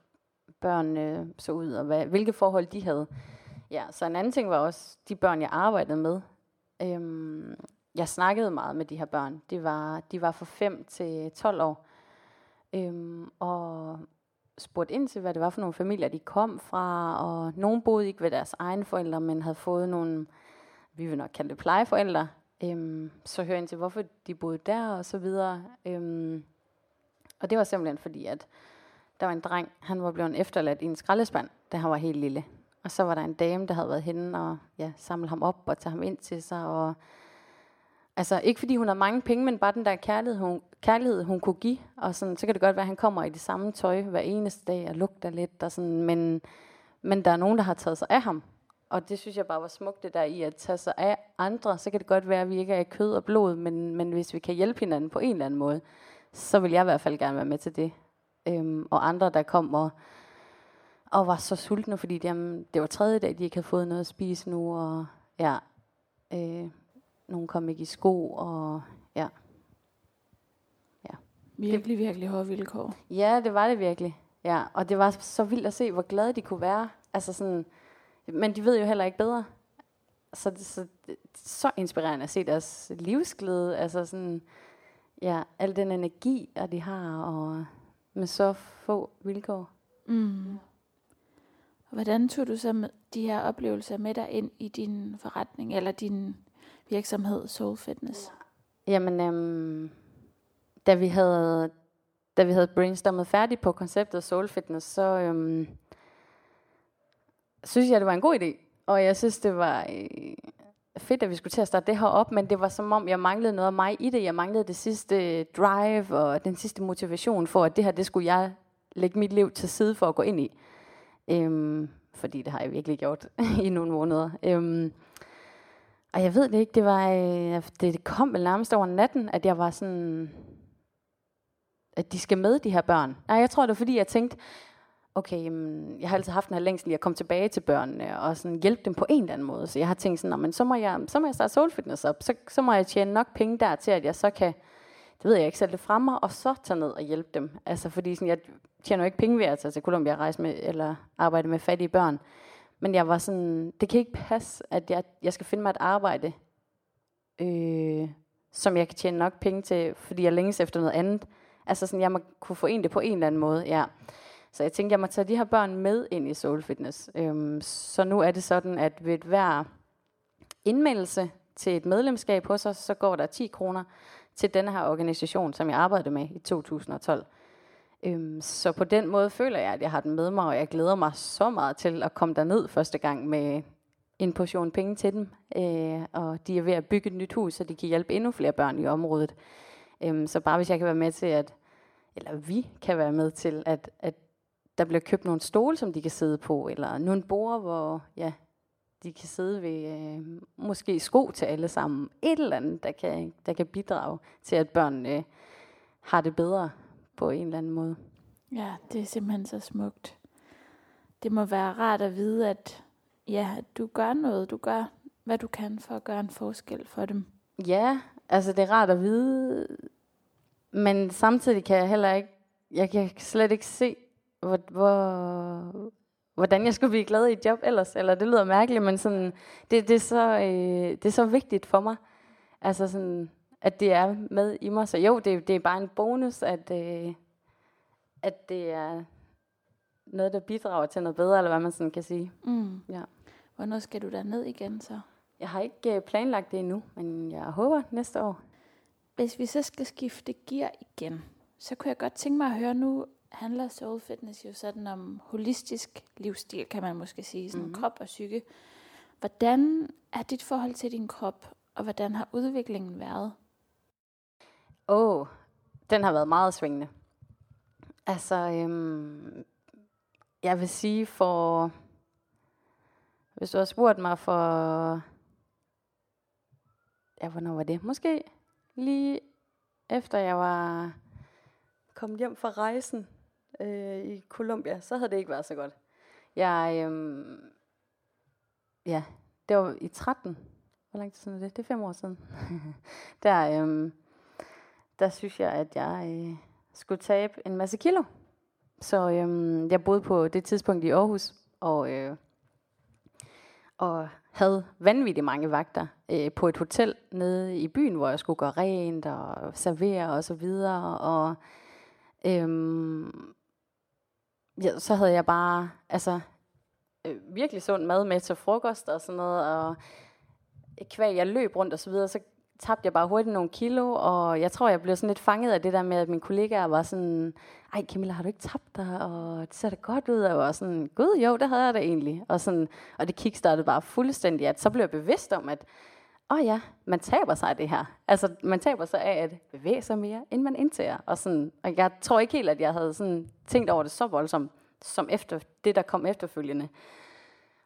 [SPEAKER 2] børnene så ud, og hvad, hvilke forhold de havde. Ja, så en anden ting var også de børn, jeg arbejdede med. Øhm, jeg snakkede meget med de her børn. De var, de var fra 5 til 12 år. Øhm, og spurgte ind til, hvad det var for nogle familier, de kom fra. Og nogen boede ikke ved deres egne forældre, men havde fået nogle, vi vil nok kalde det plejeforældre. Øhm, så hører ind til, hvorfor de boede der og så videre. Øhm, og det var simpelthen fordi, at der var en dreng, han var blevet efterladt i en skraldespand, da han var helt lille. Og så var der en dame, der havde været henne og ja, samle ham op og tage ham ind til sig. Og, altså ikke fordi hun har mange penge, men bare den der kærlighed, hun, kærlighed, hun kunne give. Og sådan, så kan det godt være, at han kommer i det samme tøj hver eneste dag og lugter lidt. Og sådan, men Men der er nogen, der har taget sig af ham. Og det synes jeg bare var smukt, det der i at tage sig af andre. Så kan det godt være, at vi ikke er kød og blod, men, men hvis vi kan hjælpe hinanden på en eller anden måde, så vil jeg i hvert fald gerne være med til det. Øhm, og andre, der kom og, og var så sultne, fordi de, jamen, det var tredje dag, de ikke havde fået noget at spise nu. Og ja, øh, nogen kom ikke i sko, og ja.
[SPEAKER 1] ja. Virkelig, virkelig hårde vilkår.
[SPEAKER 2] Ja, det var det virkelig. Ja, og det var så vildt at se, hvor glade de kunne være. Altså sådan, men de ved jo heller ikke bedre. Så det så, så inspirerende at se deres livsglæde. Altså sådan, ja, al den energi, at de har, og med så få vilkår. Mm.
[SPEAKER 1] Hvordan tog du så med de her oplevelser med dig ind i din forretning, eller din virksomhed Soul Fitness?
[SPEAKER 2] Jamen, øhm, da vi havde da vi havde brainstormet færdigt på konceptet Soul Fitness, så øhm, synes jeg, det var en god idé. Og jeg synes, det var øh, fedt, at vi skulle til at starte det her op, men det var som om, jeg manglede noget af mig i det. Jeg manglede det sidste drive og den sidste motivation for, at det her, det skulle jeg lægge mit liv til side for at gå ind i. Øhm, fordi det har jeg virkelig gjort i nogle måneder. Øhm, og jeg ved det ikke, det var, øh, det kom vel nærmest over natten, at jeg var sådan, at de skal med, de her børn. Nej, jeg tror, det var fordi, jeg tænkte, okay, jamen, jeg har altid haft den her længsel i at komme tilbage til børnene, og sådan hjælpe dem på en eller anden måde. Så jeg har tænkt sådan, men så må jeg, så må jeg starte Soul Fitness op, så, så må jeg tjene nok penge der til, at jeg så kan, det ved jeg ikke, sætte det frem mig, og så tage ned og hjælpe dem. Altså fordi sådan, jeg tjener jo ikke penge ved at tage til Colombia og rejse med, eller arbejde med fattige børn. Men jeg var sådan, det kan ikke passe, at jeg, jeg skal finde mig et arbejde, øh, som jeg kan tjene nok penge til, fordi jeg længes efter noget andet. Altså sådan, jeg må kunne få det på en eller anden måde, ja. Så jeg tænkte, jeg må tage de her børn med ind i Soul Fitness. Øhm, så nu er det sådan, at ved hver indmeldelse til et medlemskab hos os, så går der 10 kroner til denne her organisation, som jeg arbejdede med i 2012. Øhm, så på den måde føler jeg, at jeg har den med mig, og jeg glæder mig så meget til at komme derned første gang med en portion penge til dem. Øh, og de er ved at bygge et nyt hus, så de kan hjælpe endnu flere børn i området. Øhm, så bare hvis jeg kan være med til, at eller vi kan være med til, at, at der bliver købt nogle stole, som de kan sidde på, eller nogle borde, hvor ja, de kan sidde ved øh, måske sko til alle sammen. Et eller andet, der kan, der kan bidrage til, at børn øh, har det bedre på en eller anden måde.
[SPEAKER 1] Ja, det er simpelthen så smukt. Det må være rart at vide, at ja, du gør noget, du gør, hvad du kan for at gøre en forskel for dem.
[SPEAKER 2] Ja, altså det er rart at vide, men samtidig kan jeg heller ikke, jeg kan slet ikke se, hvor, hvor, hvordan jeg skulle blive glad i et job ellers. Eller det lyder mærkeligt, men sådan, det, det, er så, øh, det er så vigtigt for mig. Altså sådan, at det er med i mig. Så jo, det, det er bare en bonus, at, øh, at det er noget, der bidrager til noget bedre, eller hvad man sådan kan sige. Mm.
[SPEAKER 1] Ja. Hvornår skal du der ned igen så?
[SPEAKER 2] Jeg har ikke øh, planlagt det endnu, men jeg håber næste år.
[SPEAKER 1] Hvis vi så skal skifte gear igen, så kunne jeg godt tænke mig at høre, nu handler Soul Fitness jo sådan om holistisk livsstil, kan man måske sige, sådan mm-hmm. krop og psyke. Hvordan er dit forhold til din krop, og hvordan har udviklingen været?
[SPEAKER 2] Åh, oh, den har været meget svingende. Altså, øhm, jeg vil sige for, hvis du har spurgt mig for, ja, hvornår var det? Måske lige efter jeg var kommet hjem fra rejsen øh, i Colombia, så havde det ikke været så godt. Jeg, øh, ja, det var i 13. Hvor lang tid siden er det? Det er fem år siden. der, øh, der synes jeg, at jeg øh, skulle tabe en masse kilo. Så øh, jeg boede på det tidspunkt i Aarhus, og, øh, og havde vanvittigt mange vagter øh, på et hotel nede i byen, hvor jeg skulle gøre rent og servere og så videre. Og øhm, ja, så havde jeg bare altså øh, virkelig sund mad med til frokost og sådan noget. Og kvæg jeg løb rundt og så videre, så tabte jeg bare hurtigt nogle kilo, og jeg tror, jeg blev sådan lidt fanget af det der med, at mine kollegaer var sådan, ej Camilla, har du ikke tabt dig, og det ser da godt ud, og jeg var sådan, gud jo, det havde jeg da egentlig. Og, sådan, og det kickstartede bare fuldstændig, at så blev jeg bevidst om, at åh oh ja, man taber sig af det her. Altså, man taber sig af at bevæge sig mere, end man indtager. Og, sådan, og jeg tror ikke helt, at jeg havde sådan tænkt over det så voldsomt, som efter det, der kom efterfølgende.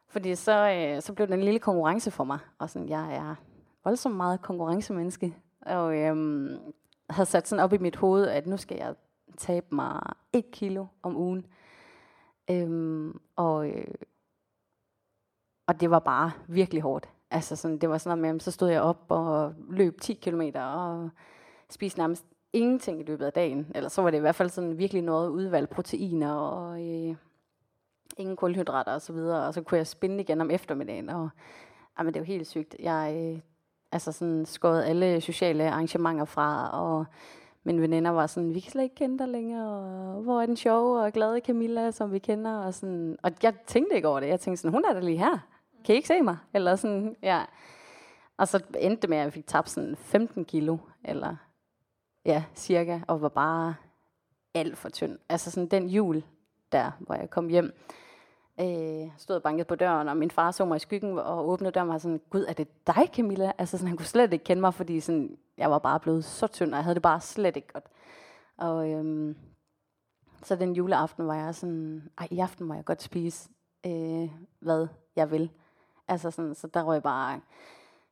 [SPEAKER 2] Fordi så, øh, så blev det en lille konkurrence for mig, og sådan, jeg er voldsomt meget konkurrencemenneske, og øhm, havde sat sådan op i mit hoved, at nu skal jeg tabe mig et kilo om ugen. Øhm, og, øh, og det var bare virkelig hårdt. Altså sådan, det var sådan noget med, så stod jeg op og løb 10 km og spiste nærmest ingenting i løbet af dagen. Eller så var det i hvert fald sådan virkelig noget udvalg proteiner og øh, ingen kulhydrater og så videre. Og så kunne jeg spinde igen om eftermiddagen. Og, jamen, det var helt sygt. Jeg øh, altså sådan skåret alle sociale arrangementer fra, og mine veninder var sådan, vi kan slet ikke kende dig længere, og hvor er den sjove og glade Camilla, som vi kender, og sådan, og jeg tænkte ikke over det, jeg tænkte sådan, hun er da lige her, kan I ikke se mig? Eller sådan, ja. Og så endte det med, at jeg fik tabt sådan 15 kilo, eller ja, cirka, og var bare alt for tynd. Altså sådan den jul der, hvor jeg kom hjem, øh, stod og bankede på døren, og min far så mig i skyggen og åbnede døren og var sådan, Gud, er det dig, Camilla? Altså sådan, han kunne slet ikke kende mig, fordi sådan, jeg var bare blevet så tynd, og jeg havde det bare slet ikke godt. Og øhm, så den juleaften var jeg sådan, ej, i aften må jeg godt spise, øh, hvad jeg vil. Altså sådan, så der røg bare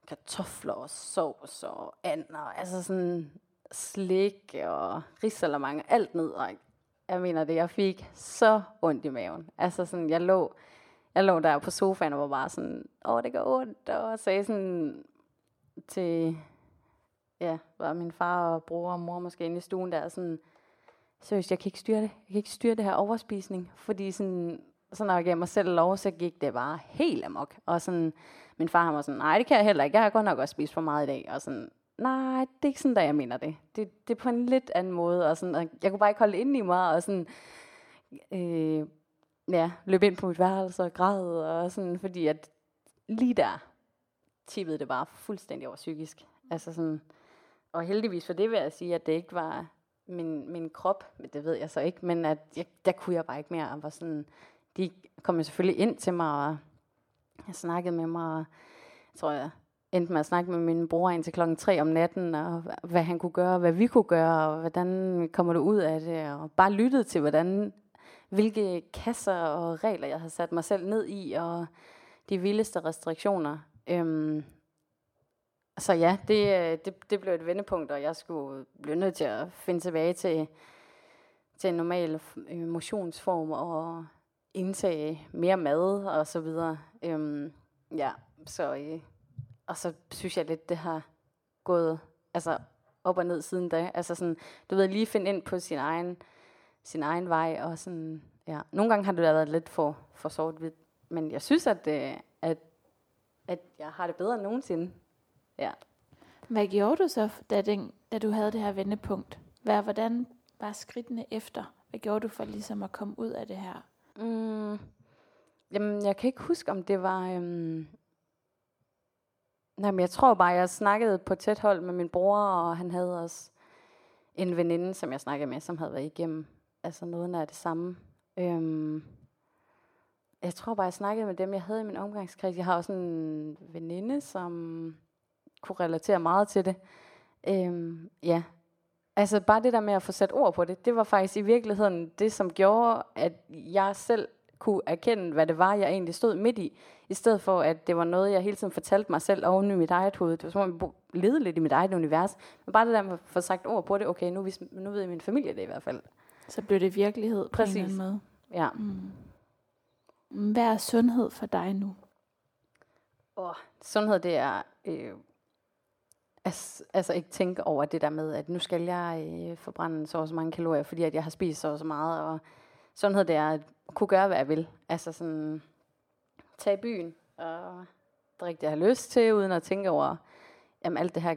[SPEAKER 2] kartofler og sovs og and, og altså sådan slik og risalamande, alt ned. Og jeg mener det, jeg fik så ondt i maven. Altså sådan, jeg lå, jeg lå der på sofaen og var bare sådan, åh, det går ondt, og sagde sådan til, ja, var min far og bror og mor måske inde i stuen der, sådan, seriøst, jeg kan ikke styre det. Jeg kan ikke styre det her overspisning, fordi sådan, så når jeg gav mig selv lov, så gik det bare helt amok. Og sådan, min far han var sådan, nej, det kan jeg heller ikke. Jeg har godt nok også spist for meget i dag. Og sådan, nej, det er ikke sådan, der jeg mener det. det. Det er på en lidt anden måde. Og sådan, og jeg kunne bare ikke holde ind i mig. Og sådan, øh, ja, løb ind på mit værelse og græd. Og sådan, fordi at lige der tippede det bare fuldstændig over psykisk. Altså sådan, og heldigvis for det vil jeg sige, at det ikke var min, min krop, men det ved jeg så ikke, men at jeg, der kunne jeg bare ikke mere. Og var sådan, de kom jo selvfølgelig ind til mig, og jeg snakkede med mig, og jeg tror, jeg endte med at snakke med min bror indtil klokken 3 om natten, og hvad han kunne gøre, hvad vi kunne gøre, og hvordan kommer du ud af det, og bare lyttede til, hvordan, hvilke kasser og regler, jeg havde sat mig selv ned i, og de vildeste restriktioner. Øhm, så ja, det, det, det blev et vendepunkt, og jeg skulle blive nødt til at finde tilbage til, til en normal øh, motionsform, og indtage mere mad og så videre. Øhm, ja, så, øh, og så synes jeg lidt, det har gået altså, op og ned siden da. Altså sådan, du ved, lige finde ind på sin egen, sin egen vej, og sådan, ja. Nogle gange har det været lidt for, for sort-hvidt, men jeg synes, at, øh, at, at jeg har det bedre end nogensinde. Ja.
[SPEAKER 1] Hvad gjorde du så, da, den, da du havde det her vendepunkt? Hvad, hvordan var skridtene efter? Hvad gjorde du for ligesom at komme ud af det her?
[SPEAKER 2] Mm, jamen, jeg kan ikke huske, om det var... Øhm, nej, men jeg tror bare, jeg snakkede på tæt hold med min bror, og han havde også en veninde, som jeg snakkede med, som havde været igennem altså noget af det samme. Øhm, jeg tror bare, jeg snakkede med dem, jeg havde i min omgangskreds. Jeg har også en veninde, som kunne relatere meget til det. Øhm, ja, Altså bare det der med at få sat ord på det, det var faktisk i virkeligheden det, som gjorde, at jeg selv kunne erkende, hvad det var, jeg egentlig stod midt i, i stedet for, at det var noget, jeg hele tiden fortalte mig selv oven i mit eget hoved. Det var som om, jeg levede lidt i mit eget univers. Men bare det der med at få sagt ord på det, okay, nu, nu ved min familie det i hvert fald.
[SPEAKER 1] Så blev det virkelighed på Præcis. en eller anden måde.
[SPEAKER 2] Ja. Mm.
[SPEAKER 1] Hvad er sundhed for dig nu?
[SPEAKER 2] Oh, sundhed, det er øh, Altså, altså ikke tænke over det der med, at nu skal jeg øh, forbrænde så og så mange kalorier, fordi at jeg har spist så og så meget. Og sundhed det er at kunne gøre, hvad jeg vil. Altså sådan, tage i byen og drikke det, jeg har lyst til, uden at tænke over, jamen alt det her,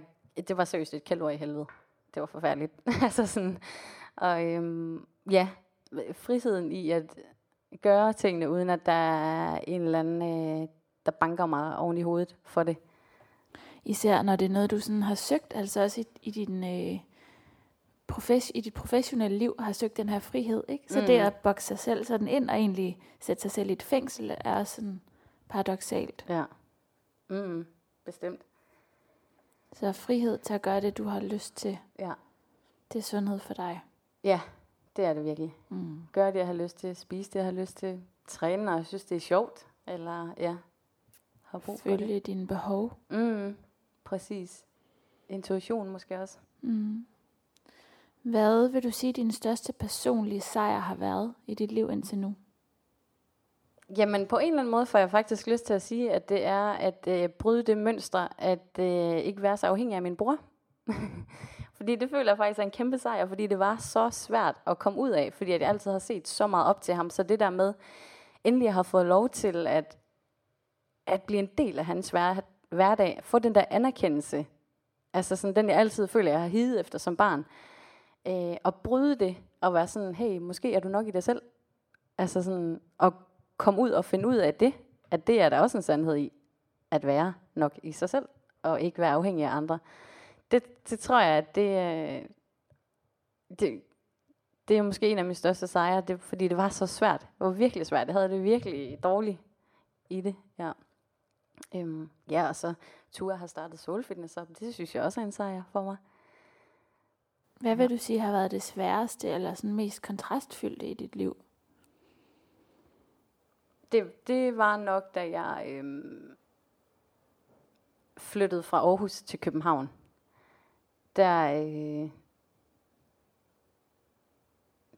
[SPEAKER 2] det var seriøst et kalorie helvede. Det var forfærdeligt. altså sådan, og øhm, ja, friheden i at gøre tingene, uden at der er en eller anden, øh, der banker mig oven i hovedet for det.
[SPEAKER 1] Især når det er noget, du sådan har søgt, altså også i, i din... Øh, profes- i dit professionelle liv har søgt den her frihed, ikke? Så mm. det at bokse sig selv sådan ind og egentlig sætte sig selv i et fængsel, er sådan paradoxalt.
[SPEAKER 2] Ja. Mm, bestemt.
[SPEAKER 1] Så frihed til at gøre det, du har lyst til.
[SPEAKER 2] Ja.
[SPEAKER 1] Det er sundhed for dig.
[SPEAKER 2] Ja, det er det virkelig.
[SPEAKER 1] Mm.
[SPEAKER 2] Gør det, jeg har lyst til. Spise det, jeg har lyst til. Træne, når jeg synes, det er sjovt. Eller ja, har brug for det.
[SPEAKER 1] Følge dine behov.
[SPEAKER 2] Mm, præcis. Intuition måske også.
[SPEAKER 1] Mm. Hvad vil du sige, din største personlige sejr har været i dit liv indtil nu?
[SPEAKER 2] Jamen på en eller anden måde får jeg faktisk lyst til at sige, at det er at øh, bryde det mønster, at øh, ikke være så afhængig af min bror. fordi det føler jeg faktisk er en kæmpe sejr, fordi det var så svært at komme ud af, fordi jeg altid har set så meget op til ham. Så det der med, endelig har fået lov til at, at blive en del af hans hver, hverdag, få den der anerkendelse, altså sådan den jeg altid føler, jeg har higet efter som barn, øh, og bryde det, og være sådan, hey, måske er du nok i dig selv. Altså sådan, at komme ud og finde ud af det, at det er der også en sandhed i, at være nok i sig selv, og ikke være afhængig af andre. Det, det tror jeg, at det, øh, det, det er måske en af mine største sejre, det, fordi det var så svært. Det var virkelig svært. Jeg havde det virkelig dårligt i det. Ja, øhm, ja og så Tua har startet Soul Fitness op. Det synes jeg også er en sejr for mig.
[SPEAKER 1] Hvad vil du sige har været det sværeste eller sådan mest kontrastfyldte i dit liv?
[SPEAKER 2] Det, det var nok, da jeg øhm, flyttede fra Aarhus til København. Der, øh,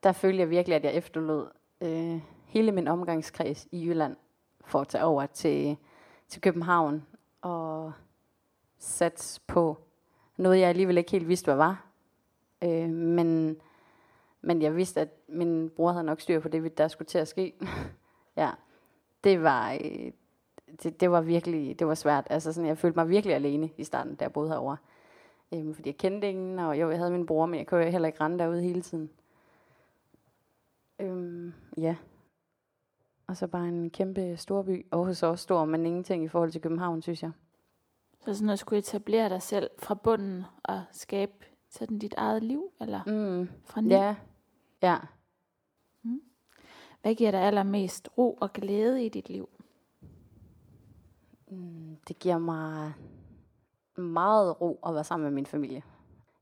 [SPEAKER 2] der følte jeg virkelig, at jeg efterlod øh, hele min omgangskreds i Jylland for at tage over til, til København og sat på noget, jeg alligevel ikke helt vidste, hvad var. Øh, men, men jeg vidste, at min bror havde nok styr på det, der skulle til at ske. ja, det var, øh, det, det var virkelig, det var svært. Altså sådan, jeg følte mig virkelig alene i starten, da jeg boede herovre. Øhm, fordi jeg kendte ingen, og jo, jeg havde min bror, men jeg kunne jo heller ikke rende derude hele tiden. Øhm, ja. Og så bare en kæmpe storby. Aarhus er også stor, men ingenting i forhold til København, synes jeg.
[SPEAKER 1] Så sådan at skulle etablere dig selv fra bunden og skabe sådan dit eget liv, eller
[SPEAKER 2] Mm,
[SPEAKER 1] fra ny?
[SPEAKER 2] ja. Ja.
[SPEAKER 1] Hvad giver dig allermest ro og glæde i dit liv?
[SPEAKER 2] Mm, det giver mig meget ro at være sammen med min familie.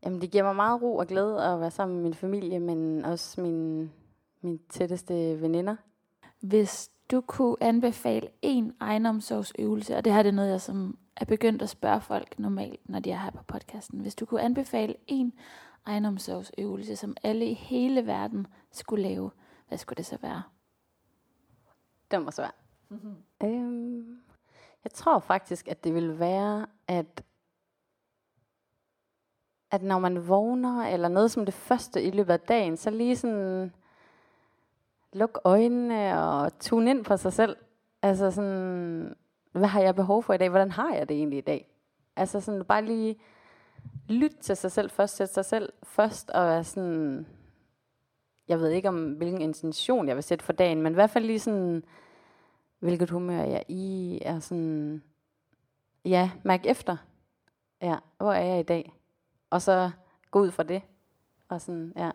[SPEAKER 2] Jamen, det giver mig meget ro og glæde at være sammen med min familie, men også min, min tætteste veninder.
[SPEAKER 1] Hvis du kunne anbefale en egenomsorgsøvelse, og det her det er noget, jeg som er begyndt at spørge folk normalt, når de er her på podcasten. Hvis du kunne anbefale en egenomsorgsøvelse, som alle i hele verden skulle lave, hvad skulle det så være?
[SPEAKER 2] Den var svær. Mm-hmm. Øhm, jeg tror faktisk, at det vil være, at at når man vågner, eller noget som det første i løbet af dagen, så lige sådan lukke øjnene og tune ind på sig selv. Altså sådan, hvad har jeg behov for i dag? Hvordan har jeg det egentlig i dag? Altså sådan bare lige lytte til sig selv først, sætte sig selv først, og være sådan, jeg ved ikke om hvilken intention jeg vil sætte for dagen, men i hvert fald lige sådan, hvilket humør jeg er i, er sådan, ja, mærk efter. Ja, hvor er jeg i dag? Og så gå ud fra det. Og sådan, ja.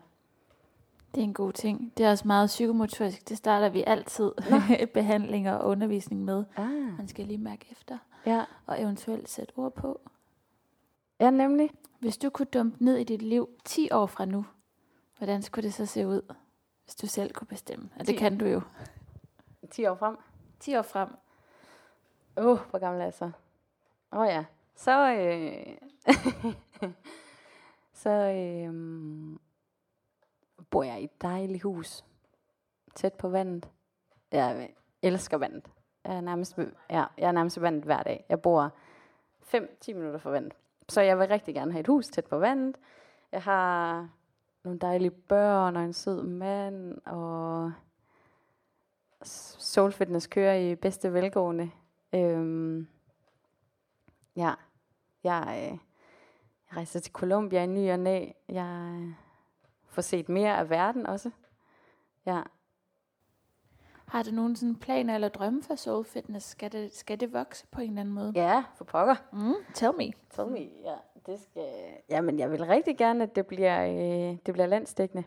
[SPEAKER 1] Det er en god ting. Det er også meget psykomotorisk. Det starter vi altid behandling og undervisning med.
[SPEAKER 2] Ah,
[SPEAKER 1] Man skal lige mærke efter,
[SPEAKER 2] ja.
[SPEAKER 1] og eventuelt sætte ord på.
[SPEAKER 2] Ja, nemlig.
[SPEAKER 1] Hvis du kunne dumpe ned i dit liv 10 år fra nu, hvordan skulle det så se ud, hvis du selv kunne bestemme? Og det
[SPEAKER 2] 10.
[SPEAKER 1] kan du jo.
[SPEAKER 2] 10 år frem.
[SPEAKER 1] 10 år frem.
[SPEAKER 2] Åh, oh, hvor gammel er jeg så? Åh oh, ja. Så, øh, så øh, bor jeg i et dejligt hus. Tæt på vandet. Jeg elsker vandet. Jeg er nærmest, ja, jeg er nærmest vandet hver dag. Jeg bor 5-10 minutter fra vandet. Så jeg vil rigtig gerne have et hus tæt på vandet. Jeg har nogle dejlige børn og en sød mand, og Soul Fitness kører i bedste velgående. Øhm, ja, jeg, øh, jeg rejser til Colombia i ny og næ. Jeg får set mere af verden også. Ja,
[SPEAKER 1] Har du nogen sådan planer eller drømme for Soul Fitness? Skal det, skal det vokse på en eller anden måde?
[SPEAKER 2] ja for pokker.
[SPEAKER 1] Mm, tell me.
[SPEAKER 2] Tell me, ja, det skal... Jamen, jeg vil rigtig gerne, at det bliver, øh, det bliver landsdækkende.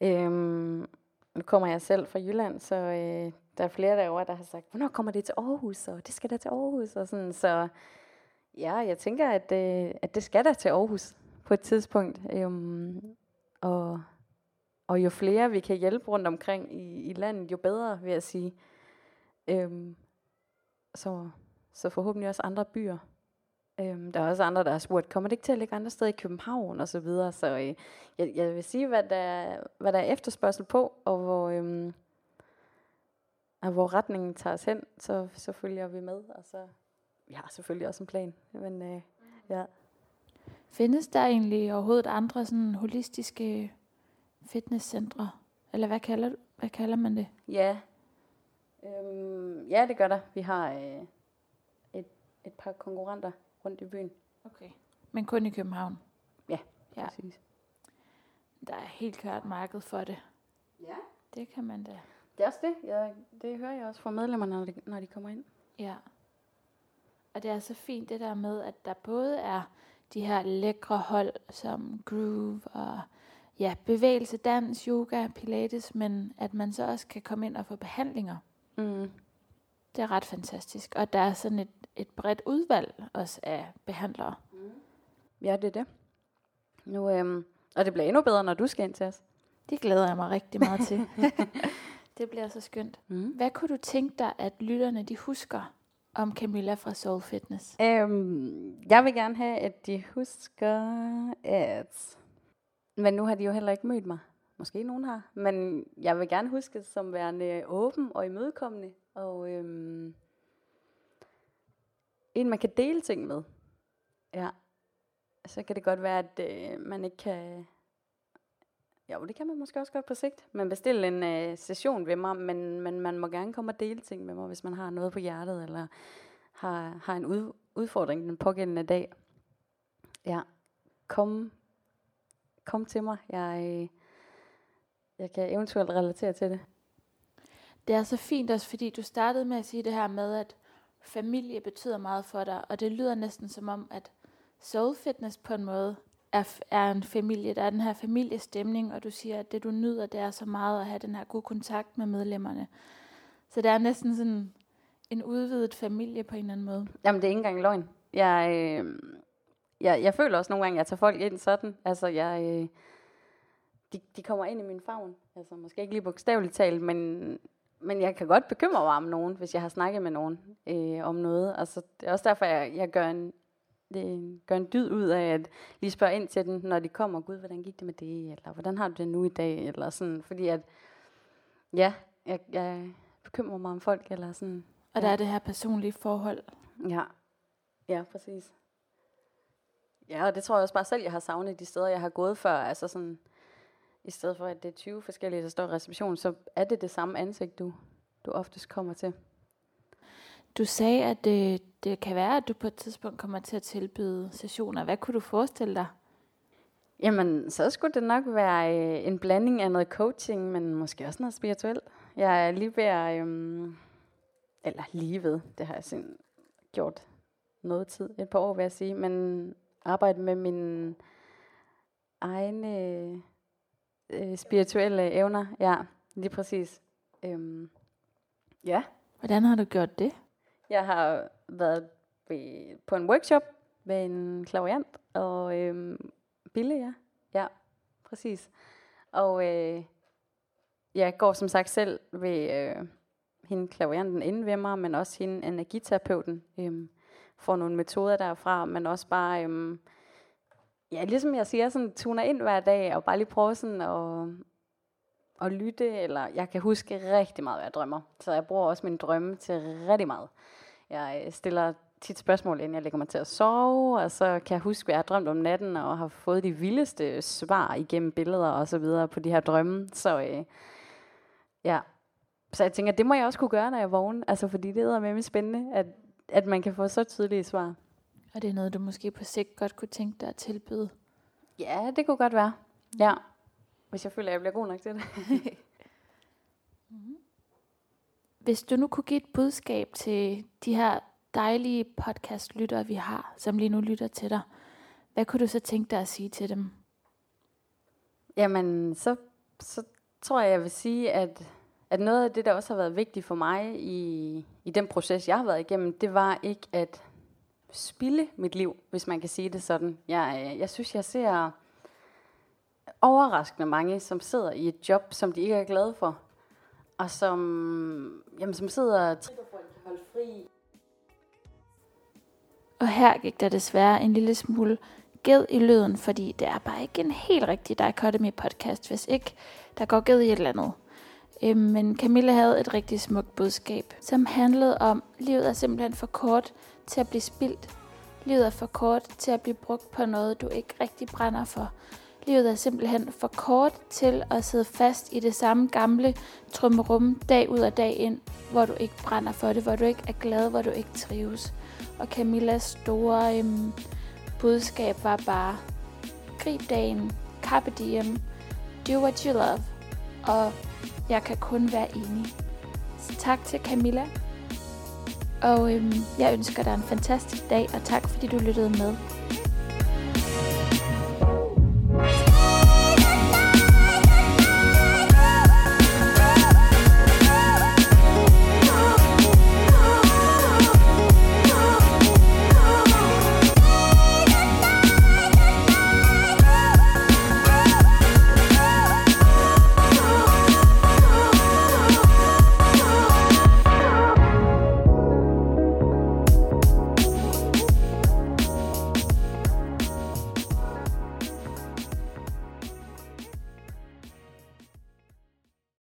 [SPEAKER 2] Øhm, nu kommer jeg selv fra Jylland, så øh, der er flere derovre, der har sagt, hvornår kommer det til Aarhus, og det skal da til Aarhus, og sådan, så ja, jeg tænker, at, øh, at det skal da til Aarhus på et tidspunkt. Øhm, og, og jo flere vi kan hjælpe rundt omkring i, i landet, jo bedre, vil jeg sige. Øhm, så, så forhåbentlig også andre byer. Øhm, der er også andre, der har spurgt, kommer det ikke til at ligge andre steder i København og så videre. Så øh, jeg, jeg vil sige, hvad der, hvad der er efterspørgsel på, og hvor, øhm, og hvor retningen tager os hen, så, så følger vi med. Og så vi har selvfølgelig også en plan. Men øh, ja.
[SPEAKER 1] Findes der egentlig overhovedet andre sådan holistiske fitnesscentre? Eller hvad kalder, hvad kalder man det?
[SPEAKER 2] Ja. Øhm, ja, det gør der. Vi har øh, et, et par konkurrenter rundt i byen.
[SPEAKER 1] Okay. Men kun i København?
[SPEAKER 2] Ja,
[SPEAKER 1] Ja.
[SPEAKER 2] præcis.
[SPEAKER 1] Der er helt klart marked for det.
[SPEAKER 2] Ja.
[SPEAKER 1] Det kan man da.
[SPEAKER 2] Det er også det. Jeg, det hører jeg også fra medlemmerne, når de, når de kommer ind.
[SPEAKER 1] Ja. Og det er så fint det der med, at der både er de her lækre hold som groove og ja, bevægelse, dans, yoga, pilates, men at man så også kan komme ind og få behandlinger.
[SPEAKER 2] Mm.
[SPEAKER 1] Det er ret fantastisk. Og der er sådan et, et bredt udvalg også af behandlere.
[SPEAKER 2] Ja, det er det. Nu, øhm, og det bliver endnu bedre, når du skal ind til os.
[SPEAKER 1] Det glæder jeg mig rigtig meget til. det bliver så skønt.
[SPEAKER 2] Mm.
[SPEAKER 1] Hvad kunne du tænke dig, at lytterne de husker om Camilla fra Soul Fitness?
[SPEAKER 2] Øhm, jeg vil gerne have, at de husker, at... Men nu har de jo heller ikke mødt mig. Måske nogen har. Men jeg vil gerne huske som værende åben og imødekommende. Og øhm, en, man kan dele ting med. Ja. Så kan det godt være, at øh, man ikke kan... Jo, det kan man måske også godt på sigt. Man bestiller en øh, session ved mig, men, men man må gerne komme og dele ting med mig, hvis man har noget på hjertet, eller har, har en ud, udfordring den pågældende dag. Ja, kom, kom til mig. Jeg, øh, jeg kan eventuelt relatere til det.
[SPEAKER 1] Det er så fint også, fordi du startede med at sige det her med, at familie betyder meget for dig, og det lyder næsten som om, at Soul Fitness på en måde er, f- er en familie. Der er den her familiestemning, og du siger, at det du nyder, det er så meget at have den her gode kontakt med medlemmerne. Så det er næsten sådan en udvidet familie på en eller anden måde.
[SPEAKER 2] Jamen, det er ikke engang løgn. Jeg, øh, jeg, jeg føler også nogle gange, at jeg tager folk ind sådan. Altså, jeg, øh, de, de kommer ind i min favn. Altså, måske ikke lige bogstaveligt talt, men, men jeg kan godt bekymre mig om nogen, hvis jeg har snakket med nogen øh, om noget. Altså, det er også derfor, jeg, jeg gør en, det, gør en dyd ud af at lige spørge ind til den, når de kommer. Gud, hvordan gik det med det? Eller hvordan har du det nu i dag? Eller sådan, fordi at, ja, jeg, jeg bekymrer mig om folk, eller sådan.
[SPEAKER 1] Og der
[SPEAKER 2] Ja.
[SPEAKER 1] er det her personlige forhold.
[SPEAKER 2] Ja, ja, præcis. Ja, og det tror jeg også bare selv, jeg har savnet de steder, jeg har gået før. Altså sådan, i stedet for, at det er 20 forskellige, der står i reception, så er det det samme ansigt, du, du oftest kommer til.
[SPEAKER 1] Du sagde, at det, det kan være, at du på et tidspunkt kommer til at tilbyde sessioner. Hvad kunne du forestille dig?
[SPEAKER 2] Jamen, så skulle det nok være øh, en blanding af noget coaching, men måske også noget spirituelt. Jeg er lige ved at, øhm, eller lige ved, det har jeg sind gjort noget tid, et par år vil jeg sige, men arbejde med mine egne øh, spirituelle evner. Ja, lige præcis. Øhm, ja,
[SPEAKER 1] Hvordan har du gjort det?
[SPEAKER 2] Jeg har været ved, på en workshop med en klaviant og øhm, Bille, ja. Ja, præcis. Og øh, jeg går som sagt selv ved øh, hende klavianten inde ved mig, men også hende energiterapeuten. Øhm, får nogle metoder derfra, men også bare, øhm, ja, ligesom jeg siger, sådan tuner ind hver dag, og bare lige prøver sådan at, at lytte, eller jeg kan huske rigtig meget, hvad jeg drømmer. Så jeg bruger også mine drømme til rigtig meget. Jeg øh, stiller tit spørgsmål, inden jeg lægger mig til at sove, og så kan jeg huske, hvad jeg har drømt om natten, og har fået de vildeste svar igennem billeder og så videre på de her drømme. Så øh, ja, så jeg tænker, det må jeg også kunne gøre, når jeg vågner, altså fordi det er med spændende, at, at man kan få så tydelige svar.
[SPEAKER 1] Og det er noget, du måske på sigt godt kunne tænke dig at tilbyde.
[SPEAKER 2] Ja, det kunne godt være. Ja, hvis jeg føler, at jeg bliver god nok til det.
[SPEAKER 1] Hvis du nu kunne give et budskab til de her dejlige podcast-lyttere, vi har, som lige nu lytter til dig, hvad kunne du så tænke dig at sige til dem?
[SPEAKER 2] Jamen, så, så tror jeg, jeg vil sige, at, at noget af det, der også har været vigtigt for mig i, i den proces, jeg har været igennem, det var ikke at spille mit liv, hvis man kan sige det sådan. Jeg, øh, jeg synes, jeg ser overraskende mange, som sidder i et job, som de ikke er glade for. Og som, jamen, som sidder og tripper for, at de holde fri.
[SPEAKER 1] Og her gik der desværre en lille smule ged i lyden, fordi det er bare ikke en helt rigtig Dichotomy podcast, hvis ikke der går ged i et eller andet. Øhm, men Camilla havde et rigtig smukt budskab, som handlede om, at livet er simpelthen for kort til at blive spildt. Livet er for kort til at blive brugt på noget, du ikke rigtig brænder for. Livet er simpelthen for kort til at sidde fast i det samme gamle trummerum dag ud og dag ind, hvor du ikke brænder for det, hvor du ikke er glad, hvor du ikke trives. Og Camillas store øhm, budskab var bare, grib dagen, carpe diem, do what you love, og jeg kan kun være enig. Så tak til Camilla, og øhm, jeg ønsker dig en fantastisk dag, og tak fordi du lyttede med.